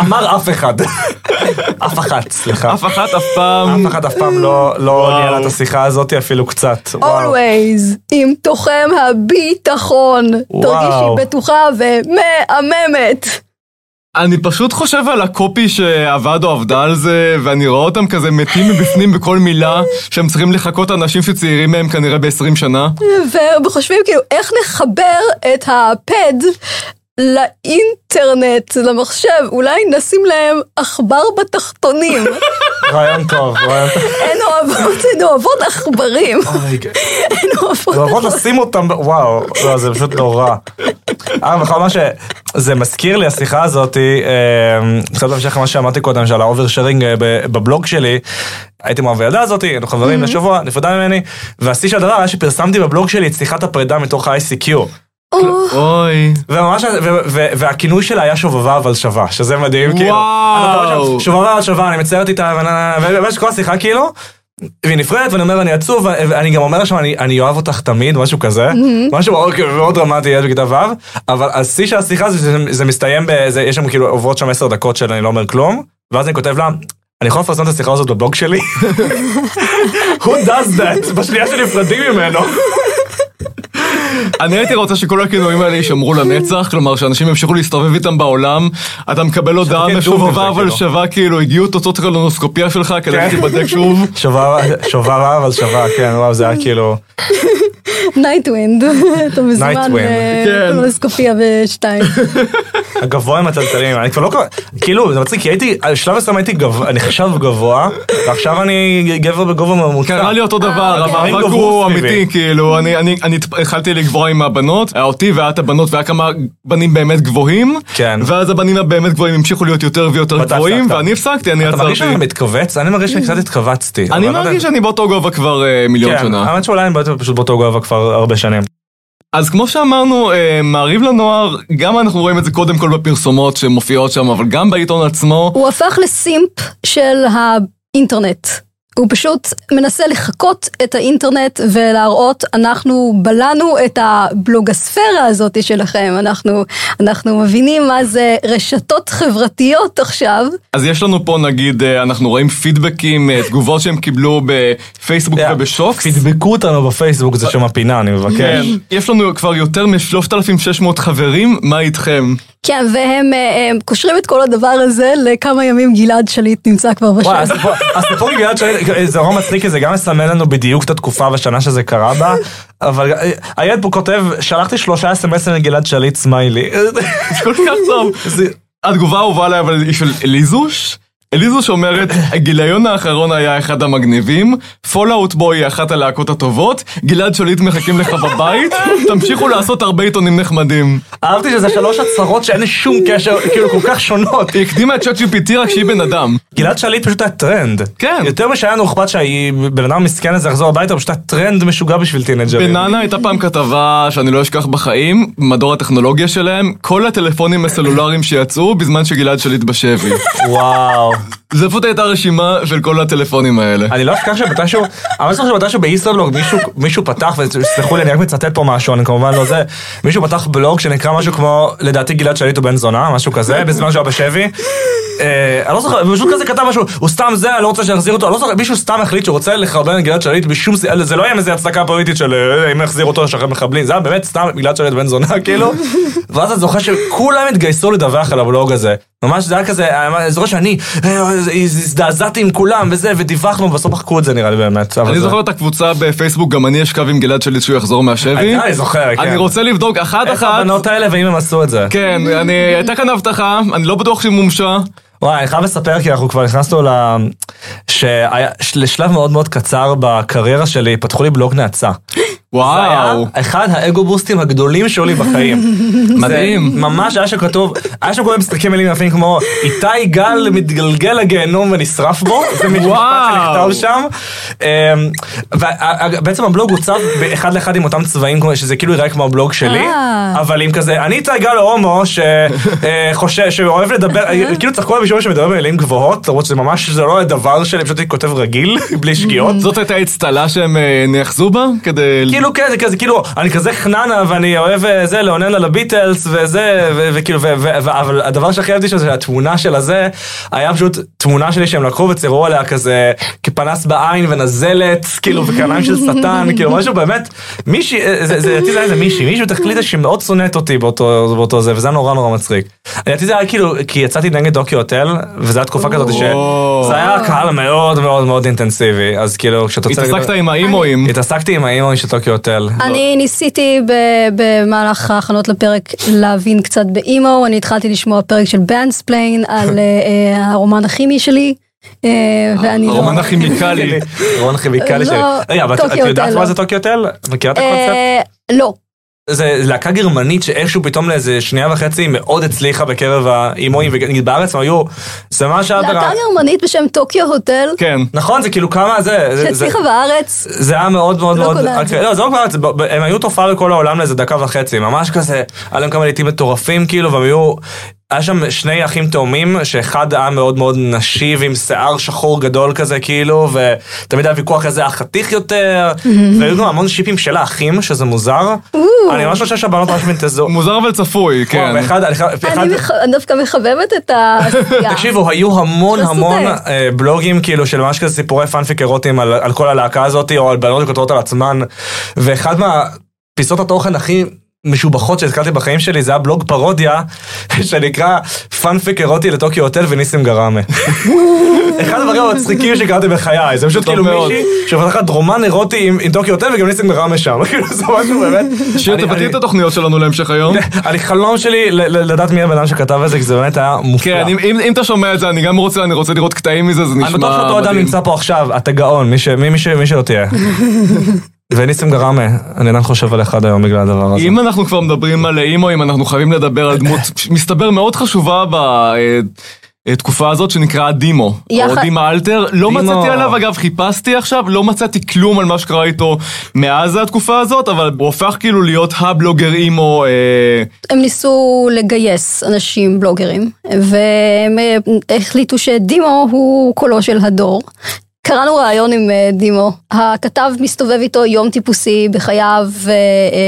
אמר אף אחד. אף אחת, סליחה. אף אחת אף פעם. אף אחד אף פעם לא לא. ניהלה את השיחה הזאת אפילו קצת. always עם תוחם הביטחון. תרגישי בטוחה ומהממת. אני פשוט חושב על הקופי שעבד או עבדה על זה, ואני רואה אותם כזה מתים מבפנים בכל מילה, שהם צריכים לחכות אנשים שצעירים מהם כנראה ב-20 שנה. וחושבים כאילו איך נחבר את הפד לאינטרנט, למחשב, אולי נשים להם עכבר בתחתונים. רעיון טוב, רעיון טוב. הן אוהבות, הן אוהבות עכברים. הן אוהבות זה לפחות לשים אותם, וואו, לא, זה פשוט נורא. אה, בכל מה שזה מזכיר לי, השיחה הזאת, אה, קצת בהמשך למה שאמרתי קודם, שעל ה oversharing אה, ב- בבלוג שלי, הייתי עם הילדה הזאת, היינו חברים לשבוע, נפרדה ממני, והשיא של הדבר היה שפרסמתי בבלוג שלי את שיחת הפרידה מתוך ה-ICQ. אוי. וממש, והכינוי שלה היה שובבה אבל שווה, שזה מדהים, כאילו. וואו. שובבה אבל שווה, אני מציירת איתה, ובמשך כל השיחה כאילו, והיא נפרדת, ואני אומר, אני עצוב, ואני גם אומר שם, אני, אוהב אותך תמיד, משהו כזה. משהו מאוד, כאילו, דרמטי, ילד בכיתה ו', אבל השיא של השיחה זה שזה מסתיים באיזה, יש שם כאילו, עוברות שם עשר דקות של אני לא אומר כלום, ואז אני כותב לה, אני יכול לפרסם את השיחה הזאת בבלוג שלי? Who does that? בשנייה שנפרדים ממנו. אני הייתי רוצה שכל הכינויים האלה יישמרו לנצח, כלומר שאנשים ימשיכו להסתובב איתם בעולם, אתה מקבל הודעה משובבה אבל כאילו. שווה כאילו, הגיעו תוצאות הקולונוסקופיה שלך כדי כן. שתיבדק שוב. רע, אבל שווה, כן, וואו, זה היה כאילו... Nightwind, אתה מזמן Nightwind, כן. קולונוסקופיה בשתיים. הגבוה עם הטלטלים, אני כבר לא... כאילו, זה מצחיק, כי הייתי, על שלב מסוים הייתי גבוה, נחשב גבוה, ועכשיו אני גבר בגובה ממוצע. קרה לי אותו דבר, אוקיי. המאבק גברו הוא. אמיתי, כאילו, אני- אני התחלתי לגבוה עם הבנות, היה אותי והיה את הבנות והיה כמה בנים באמת גבוהים, כן. ואז הבנים הבאמת גבוהים המשיכו להיות יותר ויותר גבוהים, הפסקת. ואני הפסקתי, אני אתה מרגיש עצרתי. שאני מתכווץ? אני מרגיש שאני קצת התכווצתי. אני לא. מרגיש שאני באותו גובה כבר אה, מיליון כן, שנה. האמת שאולי אני פשוט באותו גובה כבר הרבה שנים. אז כמו שאמרנו, אה, מעריב לנוער, גם אנחנו רואים את זה קודם כל בפרסומות שמופיעות שם, אבל גם בעיתון עצמו. הוא הפך לסימפ של האינטרנט. הוא פשוט מנסה לחקות את האינטרנט ולהראות, אנחנו בלענו את הבלוגספירה הזאת שלכם, אנחנו, אנחנו מבינים מה זה רשתות חברתיות עכשיו. אז יש לנו פה נגיד, אה, אנחנו רואים פידבקים, אה, תגובות שהם קיבלו בפייסבוק ובשוקס. תדבקו אותנו בפייסבוק, זה שם הפינה, אני כן, מבקש. יש לנו כבר יותר מ-3,600 חברים, מה איתכם? כן, והם אה, הם קושרים את כל הדבר הזה לכמה ימים גלעד שליט נמצא כבר בשם. וואי, הסיפור- הסיפור עם גלעד שליט, זה נורא מצחיק, כי זה גם מסמל לנו בדיוק את התקופה והשנה שזה קרה בה, אבל אה, הילד פה כותב, שלחתי שלושה אסמסים לגלעד שליט סמיילי. זה כל כך טוב. התגובה האהובה עליי אבל היא של אליזוש. אליזוש אומרת, הגיליון האחרון היה אחד המגניבים, פול אאוט בוי היא אחת הלהקות הטובות, גלעד שליט מחכים לך בבית, תמשיכו לעשות הרבה עיתונים נחמדים. אהבתי שזה שלוש הצהרות שאין לי שום קשר, כאילו כל כך שונות. היא הקדימה את ChatGPT רק שהיא בן אדם. גלעד שליט פשוט היה טרנד. כן. יותר משהיה לנו אכפת שבן אדם מסכן הזה יחזור הביתה, פשוט היה טרנד משוגע בשביל teenager ים. בננה הייתה פעם כתבה שאני לא אשכח בחיים, מדור הטכנולוגיה שלהם, כל הטלפונים הסלולריים שיצאו בזמן שגלעד שליט בשבי. וואו. זה פשוט הייתה רשימה של כל הטלפונים האלה. אני לא אשכח שבתישהו, אני לא זוכר שבתישהו בישראבלוג מישהו, פתח, וסלחו לי, אני רק מצטט פה משהו, אני כמובן לא זה, מישהו פתח בלוג שנקרא משהו כמו, לדעתי גלעד שליט הוא בן זונה, משהו כזה, בזמן שהוא היה בשבי. אה, אני לא זוכר, פשוט כזה כתב משהו, הוא סתם זה, אני לא רוצה שיחזיר אותו, אני לא זוכר, מישהו סתם החליט שהוא רוצה לחרבן את גלעד שליט בשום, ס- זה לא היה איזה הצדקה פוליטית של אה, אם יחזיר אותו לשחרר מחבלים, זה היה באמת סתם גלעד שליט בן זונה, כאילו. ואז אני זוכר שכולם התגייסו לדווח על הבלוג הזה. ממש זה היה כזה, אני זוכר שאני אה, הזדעזעתי עם כולם וזה, ודיווחנו, ובסוף מחקו את זה נראה לי באמת. אבל אני זה- זוכר את הקבוצה בפייסבוק, גם אני אשכב עם גלעד שליט שהוא יחזור מהשבי. אני זוכר, כן. אני רוצה לבדוק אחת איך אחת. הבנות האלה והאם הם עשו את זה. כן, אני, הייתה כאן הבטחה, אני לא בטוח שהיא מומשה. וואי, אני חייב לספר כי אנחנו כבר נכנסנו לשלב מאוד מאוד קצר בקריירה שלי, פתחו לי בלוג נאצה. זה היה וואו. אחד האגו בוסטים הגדולים שהיו לי בחיים. מדהים. ממש היה שם כתוב, היה שם כל מיני משחקים מילים יפים כמו איתי גל מתגלגל לגיהנום ונשרף בו, זה משפט וואו. שנכתב שם. ובעצם הבלוג הוצב באחד לאחד עם אותם צבעים, שזה כאילו יראה כמו הבלוג שלי, אה. אבל עם כזה, אני איתי גל הומו שחושב, שאוהב לדבר, כאילו צחקו עליי בשביל שמדבר במילים גבוהות, למרות שזה ממש, זה לא הדבר שלי, פשוט הייתי כותב רגיל, בלי שגיאות. זאת הייתה אצטלה שהם אה, נאחזו בה? כדי... כאילו כן, זה כזה, כאילו, אני כזה חננה ואני אוהב אה, זה, לאונן על הביטלס וזה, וכאילו, אבל הדבר שהכי אהבתי שם זה התמונה של הזה, היה פשוט תמונה שלי שהם לקחו וציירו עליה כזה כפנס בעין ונזלת, כאילו, וקרניים של שטן, כאילו, משהו באמת, מישהי, אה, זה, זה, לדעתי זה היה איזה מישהי, מישהו החליטה שמאוד שונאת אותי באותו, באותו זה, וזה היה נורא נורא מצחיק. לדעתי זה היה כאילו, כי יצאתי נגד טוקיו הוטל, וזו הייתה תקופה כזאת שזה היה קהל מאוד מאוד מאוד אינטנסיבי, אז כאילו, כשאתה רוצה... התעסקת עם האימואים. התעסקתי עם האימא של טוקיו הוטל. אני ניסיתי במהלך ההכנות לפרק להבין קצת באימו, אני התחלתי לשמוע פרק של בנדספליין על אה, אה, הרומן הכימי שלי, אה, ואני לא... הרומן הכימיקלי. רומן כימיקלי לא, שלי. רגע, אבל את- יודעת מה לא. זה טוקיו הוטל? מכירה את הקונספט? לא. זה להקה גרמנית שאיכשהו פתאום לאיזה שנייה וחצי מאוד הצליחה בקרב האימואים, ונגיד בארץ הם היו, זה ממש היה להקה. גרמנית בשם טוקיו הוטל, כן. נכון, זה כאילו כמה זה, שהצליחה בארץ. זה היה מאוד מאוד לא מאוד, קונה את זה. לא זה לא בארץ, הם היו תופעה בכל העולם לאיזה דקה וחצי, ממש כזה, היה להם כמה לעיתים מטורפים כאילו, והם היו, היה שם שני אחים תאומים, שאחד היה מאוד מאוד נשי ועם שיער שחור גדול כזה כאילו, ותמיד היה ויכוח איזה אח חתיך יותר, והיו גם המון שיפים של האחים, שזה מוזר. אני ממש חושב שהבנות ממש מנתזו. מוזר אבל צפוי, כן. ואחד, אחד, אני דווקא מחבבת את העשייה. תקשיבו, היו המון אתה המון. אה, בלוגים כאילו של ממש כזה סיפורי פאנפיק אירוטיים על, על כל הלהקה הזאת, או על בנות שכותבות על עצמן, ואחד מהפיסות התוכן הכי משובחות שהזכרתי בחיים שלי זה היה בלוג פרודיה שנקרא פאנפיק אירוטי לטוקיו הוטל וניסים גראמה. אחד הדברים המצחיקים שקראתי בחיי, זה פשוט כאילו. מישהי שפתחת רומן אירוטי עם, טוקיו הוטל וגם ניסים גראמה שם, כאילו זה משהו באמת. שיר, תבטאי את התוכניות שלנו להמשך היום. אני חלום שלי לדעת מי הבן אדם שכתב את זה, כי זה באמת היה מופלא. כן, אם- אתה שומע את זה, אני גם רוצה, אני רוצה לראות קטעים מזה, זה נשמע אני בטוח שאותו אדם מדהים. נמצא פה עכשיו, אתה גאון, מי שלא תהיה. וניסים גראמה, אני עדיין חושב עליך עד היום בגלל הדבר הזה. אם אנחנו כבר מדברים על אימואים, אנחנו חייבים לדבר על דמות, מסתבר מאוד חשובה בתקופה הזאת, שנקרא דימו. יחד- או דימה אלתר. לא דימו. מצאתי עליו, אגב, חיפשתי עכשיו, לא מצאתי כלום על מה שקרה איתו מאז התקופה הזאת, אבל הוא הפך כאילו להיות הבלוגר אימו. אה, הם ניסו לגייס אנשים בלוגרים, והם אה, החליטו שדימו הוא קולו של הדור. קראנו ראיון עם אה, דימו, הכתב מסתובב איתו יום טיפוסי בחייו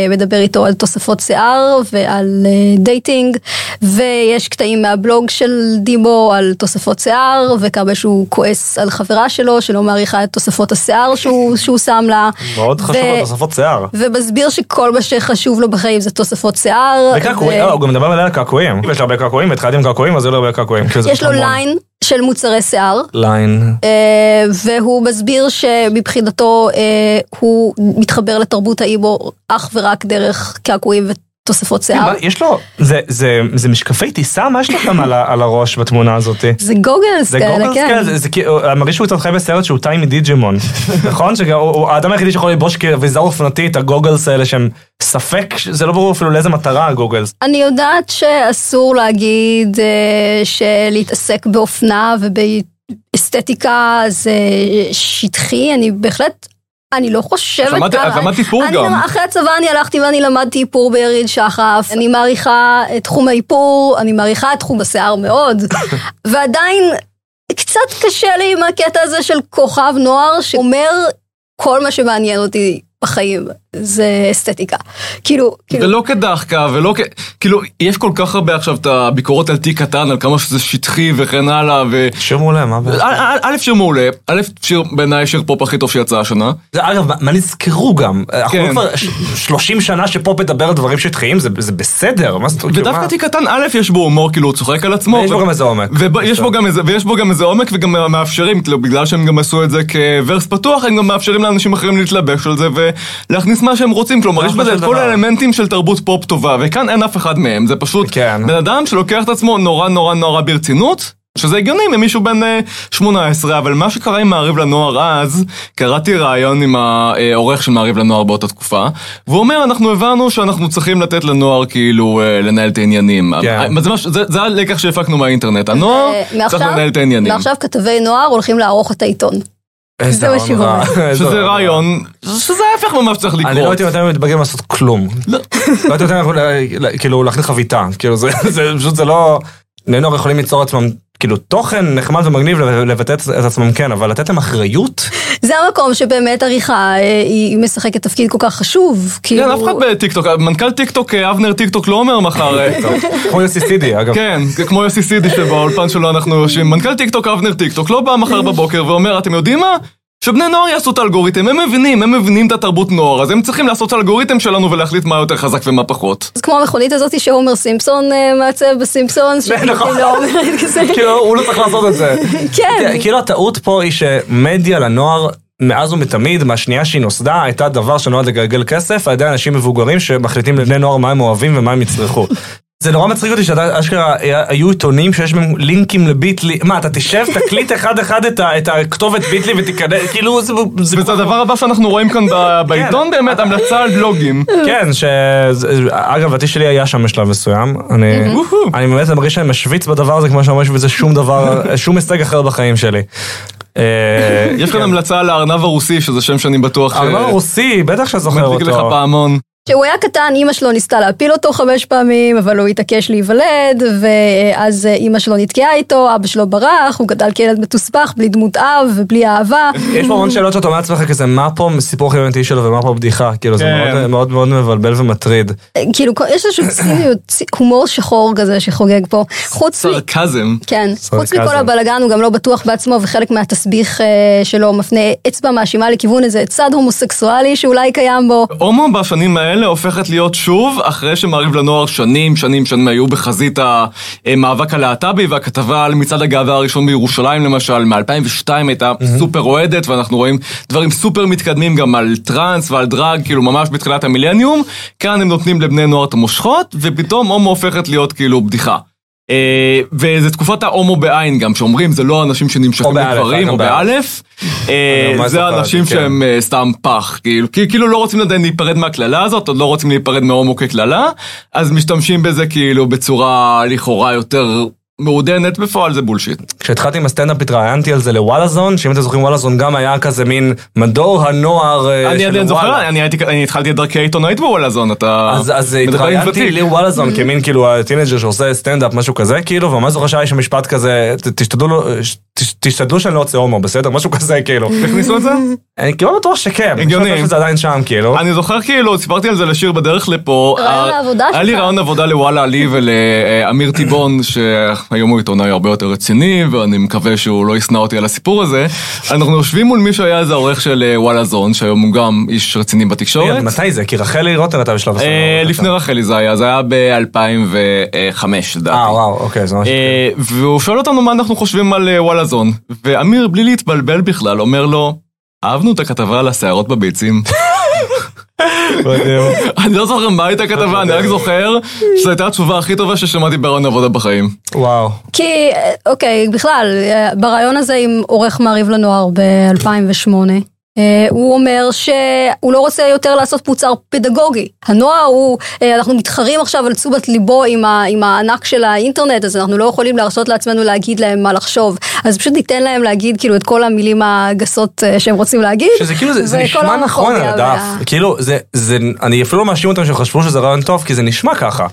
ומדבר איתו על תוספות שיער ועל אה, דייטינג ויש קטעים מהבלוג של דימו על תוספות שיער וכמה שהוא כועס על חברה שלו שלא מעריכה את תוספות השיער שהוא, שהוא שם לה. מאוד חשוב ו- לתוספות שיער. ומסביר שכל מה שחשוב לו בחיים זה תוספות שיער. וקעקועים, ו- אה, הוא גם מדבר על קעקועים. יש לו הרבה קעקועים, התחלתי עם קעקועים, אז יהיו לו הרבה קעקועים. יש לו. ליין של מוצרי שיער, ליין. אה, והוא מסביר שמבחינתו אה, הוא מתחבר לתרבות האימו אך ורק דרך קעקועים ותוספות שיער. מה, יש לו, זה- זה זה משקפי טיסה? מה יש לו שם על על הראש בתמונה הזאת? זה goggles זה כאלה, goggles כן. כאלה, זה- זה כאילו, אני מרגיש שהוא קצת חי בסרט שהוא טיימר דיג'ימון, נכון? האדם היחידי שיכול ללבוש כאביזר אופנתי את הגוגלס האלה שהם ספק, זה לא ברור אפילו לאיזה מטרה הגוגלס. אני יודעת שאסור להגיד אה, שלהתעסק באופנה ובאסתטיקה זה שטחי, אני בהחלט, אני לא חושבת ככה. את למדת איפור גם. אחרי הצבא אני הלכתי ואני למדתי איפור ביריד שחף, אני מעריכה את תחום האיפור, אני מעריכה את תחום השיער מאוד, ועדיין קצת קשה לי עם הקטע הזה של כוכב נוער שאומר כל מה שמעניין אותי בחיים זה אסתטיקה. כאילו, כאילו, ולא כדחקה, ולא כ... כאילו, יש כל כך הרבה עכשיו את הביקורות על תיק קטן, על כמה שזה שטחי וכן הלאה, ו... שיר מעולה, מה בעצם? א', שיר מעולה, א', שיר בעיניי שיר פופ הכי טוב שיצא השנה. זה, אגב, מה- מה נזכרו גם? אנחנו כן. כבר ש- 30 שנה שפופ מדבר על דברים שטחיים, זה זה בסדר, מה זאת אומרת? ודווקא תיק קטן, א', יש בו הומור, כאילו, הוא צוחק על עצמו. יש בו ו- גם איזה עומק. ויש בו גם איזה, ויש בו גם איזה עומק וגם מאפשרים, כאילו, בגלל שהם גם עשו את זה כוורס פתוח, הם גם מאפשרים לאנשים אחרים להתלבש על זה ולהכניס מה שהם רוצים, כלומר, יש בזה את כל. האלמנטים של תרבות פופ טובה, וכאן אין אף אחד מהם, זה פשוט כן. בן אדם שלוקח את עצמו נורא נורא נורא ברצינות. שזה הגיוני ממישהו בן אה, 18, אבל מה שקרה עם מעריב לנוער אז, קראתי ראיון עם העורך של מעריב לנוער באותה תקופה, והוא אומר, אנחנו הבנו שאנחנו צריכים לתת לנוער כאילו אה, לנהל את העניינים. כן. אה, זה, מש- זה, זה הלקח שהפקנו מהאינטרנט, הנוער אה, צריך לנהל את העניינים. מעכשיו כתבי נוער הולכים לערוך את העיתון. איזה רע. שזה רע. רעיון, שזה ההפך ממה שצריך לקרות. אני לא הייתי נותן למתבגרים לעשות כלום. לא. לא הייתי נותן להם כאילו להכניס חביתה. כאילו זה זה פשוט זה לא... בני נוער יכולים ליצור עצמם כאילו תוכן נחמד ומגניב לבטא את עצמם כן, אבל לתת להם אחריות? זה המקום שבאמת עריכה אה, היא משחקת תפקיד כל כך חשוב. כאילו, כן, אף אחד בטיקטוק, מנכ"ל טיקטוק, אה, אבנר טיקטוק לא אומר מחר, אה, כמו יוסי סידי אגב. כן, זה כמו יוסי סידי שבאולפן שלו אנחנו יושבים, מנכ"ל טיקטוק אבנר טיקטוק לא בא מחר בבוקר ואומר, אתם יודעים מה? שבני נוער יעשו את האלגוריתם, הם מבינים, הם מבינים את התרבות נוער, אז הם צריכים לעשות את האלגוריתם שלנו ולהחליט מה יותר חזק ומה פחות. זה כמו המכונית הזאת שהומר סימפסון אה, מעצב בסימפסונס, נכון. לא אומרת כזה. כאילו הוא לא צריך לעשות את זה. כן. כאילו הטעות פה היא שמדיה לנוער מאז ומתמיד, מהשנייה שהיא נוסדה, הייתה דבר שנועד לגלגל כסף על ידי אנשים מבוגרים שמחליטים לבני נוער מה הם אוהבים ומה הם יצרכו. זה נורא מצחיק אותי שאתה אשכרה היה- היו עיתונים שיש בהם לינקים לביטלי, מה אתה תשב תקליט אחד אחד את הכתובת ביטלי ותיכנס, כאילו זה, הדבר הבא שאנחנו רואים כאן ב- בעיתון באמת, המלצה על בלוגים. כן, ש... אגב, התי שלי היה שם בשלב מסוים. אני, אני באמת מרגיש שאני משוויץ בדבר הזה כמו שאני לא משוויץ שום דבר, שום הישג אחר בחיים שלי. אה, יש כאן כן. המלצה על הארנב הרוסי, שזה שם שאני בטוח... הארנב הרוסי, בטח שזוכר מדליק לך אותו. פעמון. כשהוא היה קטן, אימא שלו ניסתה להפיל אותו חמש פעמים, אבל הוא התעקש להיוולד, ואז אימא שלו נתקעה איתו, אבא שלו ברח, הוא גדל כילד מתוסבך, בלי דמות אב ובלי אהבה. יש פה המון שאלות שאתה אומר לעצמך כזה, מה פה סיפור הכי אמיתי שלו ומה פה בדיחה? כאילו זה כן. מאוד מאוד מאוד מבלבל ומטריד. כאילו, יש איזשהו ציניות, צי- הומור שחור כזה שחוגג פה. חוץ מ... סרקזם. כן, חוץ. מכל הבלגן הוא גם לא בטוח בעצמו וחלק מהתסביך אה, שלו מפנה אצבע מאשימה לכיוון איזה צד הומוסקסואלי שאולי קיים בו. הומו בשנים האלה הופכת להיות שוב, אחרי שמעריב לנוער שנים, שנים, שנים היו בחזית המאבק הלהט"בי, והכתבה על מצעד הגאווה הראשון בירושלים למשל, מ-2002 הייתה סופר אוהדת, ואנחנו רואים דברים סופר מתקדמים גם על טראנס ועל דרג, כאילו ממש בתחילת המילניום. כאן הם נותנים לבני נוער את המושכות, ופתאום הומו הופכת להיות כאילו בדיחה. אה, וזה תקופת העומו בעין גם, שאומרים זה לא אנשים שנמשכים לגברים, או באלף. אה, ממש זה אנשים כן. שהם אה, סתם פח, כאילו, כאילו לא רוצים עדיין להיפרד מהקללה הזאת, עוד לא רוצים להיפרד מהומו כקללה, אז משתמשים בזה כאילו בצורה לכאורה יותר מעודנת, בפועל זה bullshit. כשהתחלתי עם הסטנדאפ התראיינתי על זה לוואלה זון, שאם אתם זוכרים וואלה זון גם היה כזה מין מדור הנוער אה, אני של עדיין זוכר, וואלה. אני הייתי- אני התחלתי את דרכי העיתונאית בוואלה זון, אתה אז, אז התראיינתי. לוואלה זון כמין כאילו ה teenager שעושה סטנדאפ משהו כזה כאילו וממש זוכר שהיה שם משפט כזה תשתדלו לא- תשתדלו שאני לא אוצא הומו בסדר משהו כזה כאילו הכניסו את זה? אני כאילו בטוח שכן אני. חושב שזה עדיין שם כאילו אני זוכר כאילו, סיפרתי על זה לשיר בדרך לפה. רעיון ה- העבודה היה לי. רעיון עבודה לוואלה לי ולאמיר טיבון, שהיום הוא עיתונאי הרבה יותר רציני, ואני מקווה שהוא לא ישנא אותי על הסיפור הזה. אנחנו יושבים מול מי שהיה איזה עורך של אה, וואלה זון, שהיום הוא גם איש רציני בתקשורת. מתי זה? כי רחלי רוטן הייתה בשלב אה, הסרט. לפני רחלי זה היה, זה היה ב-2005 לדעתי. אה וואו אוקיי זה ממש... אה, והוא שואל אותנו מה אנחנו חושבים על אה, וואלה זון, ואמיר בלי להתבלבל בכלל אומר לו, אהבנו את הכתבה על השערות בביצים. אני לא זוכר מה הייתה הכתבה, אני רק זוכר שזו הייתה התשובה הכי טובה ששמעתי ברעיון עבודה בחיים. וואו. כי, אה, אוקיי, בכלל, אה, ברעיון הזה עם עורך מעריב לנוער ב-2008, אה, הוא אומר שהוא לא רוצה יותר לעשות מוצר פדגוגי. הנוער הוא, אה, אנחנו מתחרים עכשיו על תשומת ליבו עם, ה, עם הענק של האינטרנט, אז אנחנו לא יכולים להרשות לעצמנו להגיד להם מה לחשוב. אז פשוט ניתן להם להגיד כאילו את כל המילים הגסות אה, שהם רוצים להגיד. שזה כאילו זה, זה נשמע נכון על הדף, וה- כאילו זה, זה, אני אפילו לא מאשים אותם שהם חשבו שזה רעיון טוב כי זה נשמע ככה.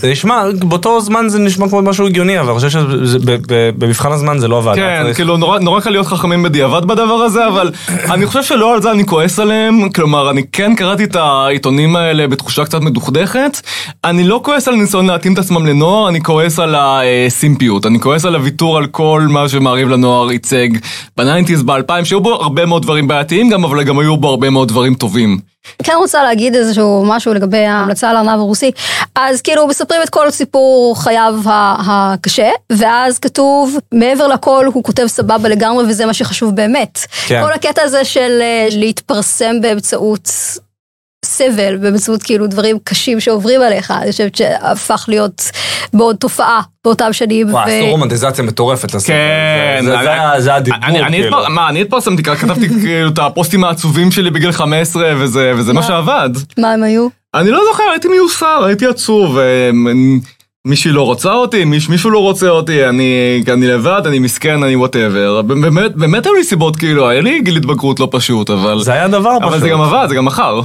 זה נשמע, באותו זמן זה נשמע כמו משהו הגיוני אבל אני חושב שבמבחן הזמן זה לא עבד. כן, כאילו נורא קל להיות חכמים בדיעבד בדבר הזה, אבל אני חושב שלא על זה אני כועס עליהם, כלומר, אני כן קראתי את העיתונים האלה בתחושה קצת מדוכדכת, אני לא כועס על ניסיון להתאים את עצמם לנוער, אני כועס על הסימפיות, אני כועס על הוויתור על כל מה שמעריב לנוער ייצג בניינטיז, באלפיים, שהיו בו הרבה מאוד דברים בעייתיים גם, אבל גם היו בו הרבה מאוד דברים טובים. כן רוצה להגיד איזשהו משהו לגבי ההמלצה על הארנב הרוסי. אז כאילו מספרים את כל סיפור חייו הקשה, ואז כתוב, מעבר לכל הוא כותב סבבה לגמרי וזה מה שחשוב באמת. כן. כל הקטע הזה של אה, להתפרסם באמצעות סבל, באמצעות כאילו דברים קשים שעוברים עליך, אני חושבת שהפך להיות בעוד תופעה באותם שנים. וואי, עשו רומנטיזציה מטורפת לסרט. כן, זה- זה- אני- זה ה- זה הדיבור אני, אני, כאילו. מה, אני התפרסמתי, כתבתי כאילו את הפוסטים העצובים שלי בגיל 15 וזה, מה? שעבד. מה הם היו? אני לא זוכר, הייתי מיוסר, הייתי עצוב. אה, מישהי לא רוצה אותי, מיש, מישהו לא רוצה אותי, אני, אני לבד, אני מסכן, אני whatever. באמת, באמת היו לי סיבות, כאילו, היה לי גיל התבגרות לא פשוט, אבל... זה היה דבר פשוט. אבל זה גם עבד, זה גם מחר.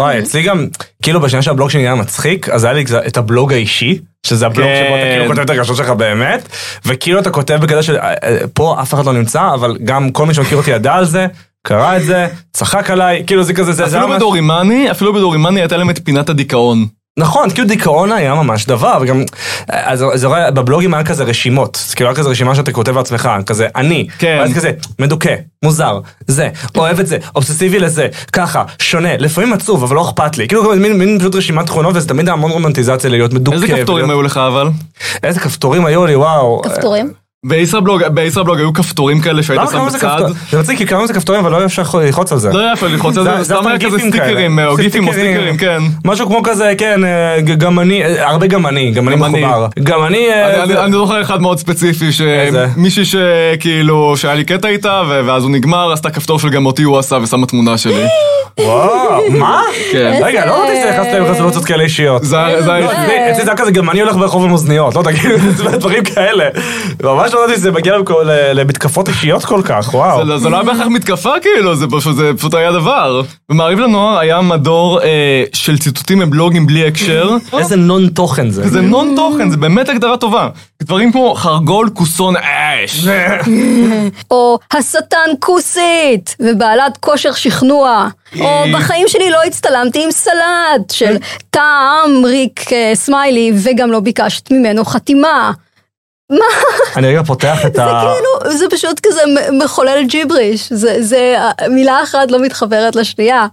וואי, אצלי גם, כאילו בשנייה שהבלוג שלי נהיה מצחיק, אז היה לי את הבלוג האישי, שזה הבלוג כן. שבו אתה כאילו כותב את הרגשות שלך באמת, וכאילו אתה כותב בקטע של, אה, אה, אף אחד לא נמצא, אבל גם כל מי שמכיר אותי ידע על זה, קרא את זה, צחק עליי, כאילו זה כזה, זה אפילו בדורימני, אפילו בדורימני הייתה להם את פינת הדיכאון. נכון, כאילו דיכאון היה ממש דבר, וגם, אז זה רואה, בבלוגים היה כזה רשימות, אז כאילו היה כזה רשימה שאתה כותב לעצמך, כזה אני, כן. ואז כזה מדוכא, מוזר, זה, אוהב את זה, אובססיבי לזה, ככה, שונה, לפעמים עצוב, אבל לא אכפת לי, כאילו מין, מין פשוט רשימת תכונות, וזה תמיד המון רומנטיזציה להיות מדוכא. איזה כפתורים ולהיות- היו לך אבל? איזה כפתורים היו לי, וואו. כפתורים? בישראבלוג, בישראבלג היו כפתורים כאלה שהיית שם בצד. כפתור? זה מצחיק, כי קראו לזה כפתורים, אבל לא היה אפשר ללחוץ על זה. לא היה אפשר ללחוץ על זה- סתם היה כזה סטיקרים, כאלה. או גיפים או סטיקרים. כן. משהו כמו כזה, כן, אה, גם אני, אה, הרבה גם אני, גם אני. מחובר. גם אני, אה, אני- זוכר אחד מאוד ספציפי? שמישהי שכאילו, שהיה לי קטע איתה, ואז הוא נגמר, עשתה כפתור של גם אותי הוא עשה ושמה תמונה שלי. וואו, מה? כן. רגע, לא רציתי שנכנסת להם רזולוציות כאלה אישיות. זה היה- לא, אצלי- זה היה כזה, גם אני הולך ברחוב עם אוזניות, לא תגידו, זה דברים כאלה. ממש חשבתי שזה מגיע ל- למתקפות אישיות כל כך, וואו. זה לא- זה לא היה בהכרח מתקפה כאילו, זה פשוט, היה דבר. במעריב לנוער היה מדור אה, של ציטוטים מבלוגים בלי הקשר. איזה נון תוכן זה. זה נון תוכן, זה באמת הגדרה טובה. דברים כמו חרגול, כוסון, אש. או השטן כוסית, ובעלת כושר שכנוע. או בחיים שלי לא הצטלמתי עם סלט של טעם ריק אה, סמיילי, וגם לא ביקשת ממנו חתימה. אני רגע פותח את זה ה... כאילו, זה פשוט כזה מחולל ג'יבריש, זה, זה, מילה אחת לא מתחברת לשנייה.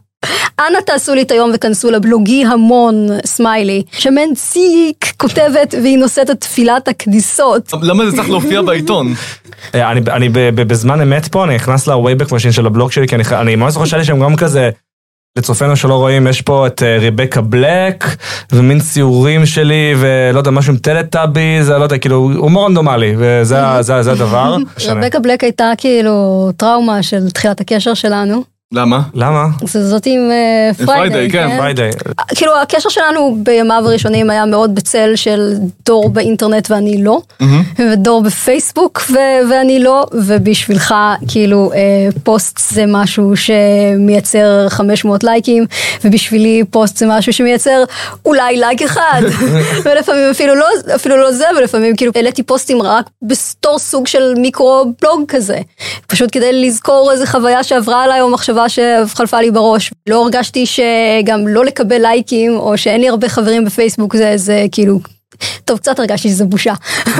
אנא תעשו לי את היום וכנסו לבלוגי המון סמיילי, שמנציק כותבת והיא נושאת את תפילת הכניסות. למה זה צריך להופיע בעיתון? אה, אני, אני ב, ב, בזמן אמת פה, אני נכנס ל-Wayback Machine של הבלוג שלי, כי אני, אני ממש זוכר שהיה לי שם גם כזה, לצופינו שלא רואים, יש פה את אה, ריבקה בלק, ומין ציורים שלי, ולא יודע, משהו עם טלטאביז, לא יודע, כאילו, הומור רנדומלי, וזה זה, זה הדבר. רבקה בלק הייתה כאילו טראומה של תחילת הקשר שלנו. למה? למה? זה זאת עם אה, Friday, Friday, כן, כן? Friday. כאילו הקשר שלנו בימיו הראשונים היה מאוד בצל של דור באינטרנט ואני לא, ודור בפייסבוק ו- ואני לא, ובשבילך כאילו אה, פוסט זה משהו שמייצר 500 לייקים, ובשבילי פוסט זה משהו שמייצר אולי לייק אחד, ולפעמים אפילו לא, אפילו לא זה, ולפעמים כאילו העליתי פוסטים רק בתור סוג של מיקרו בלוג כזה, פשוט כדי לזכור איזה חוויה שעברה עליי או מחשבה שחלפה לי בראש. לא הרגשתי שגם לא לקבל לייקים, או שאין לי הרבה חברים בפייסבוק, זה, זה כאילו... טוב, קצת הרגשתי שזה בושה.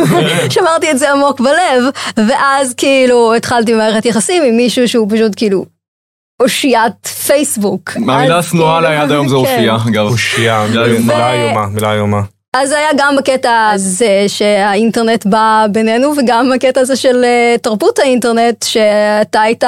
שמרתי את זה עמוק בלב, ואז כאילו התחלתי במערכת יחסים עם מישהו שהוא פשוט כאילו אושיית פייסבוק. מהמילה השנואה עליי עד היום זה כן. הופיע, אגב. אושייה. מילה איומה, מילה איומה. אז היה גם הקטע הזה שהאינטרנט בא בינינו, וגם הקטע הזה של אה, תרבות האינטרנט, שאתה היית,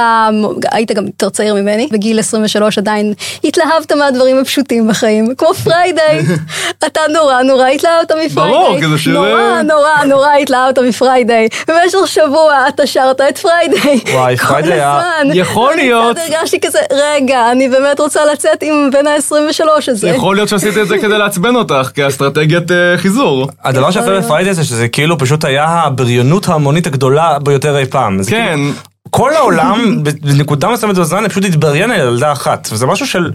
היית גם יותר צעיר ממני, בגיל 23 עדיין התלהבת מהדברים הפשוטים בחיים, כמו Friday. אתה נורא נורא התלהבת מ Friday. ברור, כי זה שיר- נורא נורא נורא התלהבת מפריידיי. במשך שבוע אתה שרת את Friday. וואי, Friday היה-. יכול להיות. קצת הרגשתי כזה, רגע, אני באמת רוצה לצאת עם בן ה-23 הזה. יכול להיות שעשיתי את זה כדי לעצבן אותך, כאסטרטגיית חיזור. הדבר שיפה להיות. ב Friday זה שזה כאילו פשוט היה הבריונות ההמונית הגדולה ביותר אי פעם. כן. כאילו, כל העולם בנקודה מסוימת בזמן פשוט התבריין על ילדה אחת, וזה משהו של...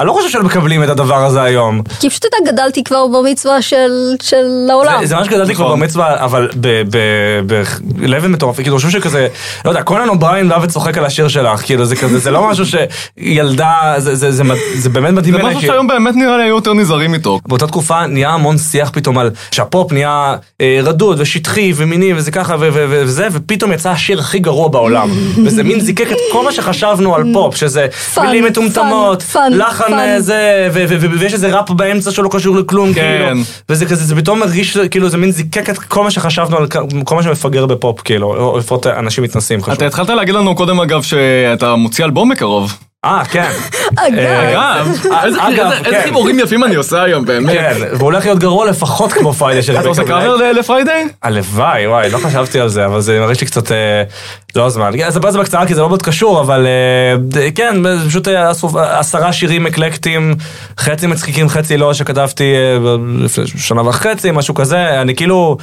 אני לא חושב שמקבלים את הדבר הזה היום. כי פשוט אתה גדלתי כבר במצב של, של העולם. זה, זה ממש גדלתי כבר נכון. במצווה, אבל ב-level מטורף, כאילו, אני חושב שכזה, לא יודע, קונן אובריין בא וצוחק על השיר שלך, כאילו, זה כזה, זה לא משהו שילדה, זה, זה, זה, מד- זה באמת מדהים זה משהו שהיום באמת נראה לי היו יותר נזהרים איתו. באותה תקופה נהיה המון שיח פתאום על שהפופ נהיה אה, רדוד ושטחי ומיני וזה ככה ו- ו- ו- וזה, ופתאום יצא השיר הכי גרוע בעולם. וזה מין זיקק את כל מה שחשבנו על פופ, שזה מילים מטומטמות, לחן פח. אה, זה, ו- ו- ו- ויש איזה ראפ באמצע שלא קשור לכלום, כן. כאילו. וזה כזה, זה פתאום מרגיש, כאילו, זה מין זיקק את כל מה שחשבנו על כל מה שמפגר בפופ, כאילו, או לפחות אנשים מתנשאים חשבו. אתה התחלת להגיד לנו קודם אגב שאתה מוציא אלבום בקרוב. אה, כן. אגב, אגב, איזה- אגב, איזה- כן. חיבורים יפים אני עושה היום באמת. כן, והוא הולך להיות גרוע לפחות כמו Friday של אתה עושה. קאבר ל- ל Friday? הלוואי, וואי, לא חשבתי על זה, אבל זה מרגיש לי קצת אה, לא זמן. כן, אספר את זה בקצרה כי זה לא מאוד קשור, אבל אה, כן, פשוט אה, עשרה שירים אקלקטיים, חצי מצחיקים, חצי לא, שכתבתי אה, לפני שנה וחצי, משהו כזה. אני כאילו,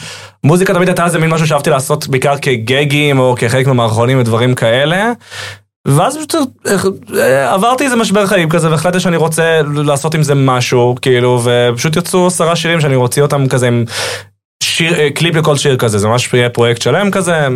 מוזיקה תמיד הייתה איזה מין משהו שאהבתי לעשות בעיקר כגגים או כחלק מהמערכונים ודברים כאלה. ואז פשוט אה, עברתי איזה משבר חיים כזה והחלטתי שאני רוצה לעשות עם זה משהו כאילו ופשוט יצאו עשרה שירים שאני רוצה אותם כזה עם שיר, אה, קליפ לכל שיר כזה, זה ממש יהיה פרויקט שלם כזה,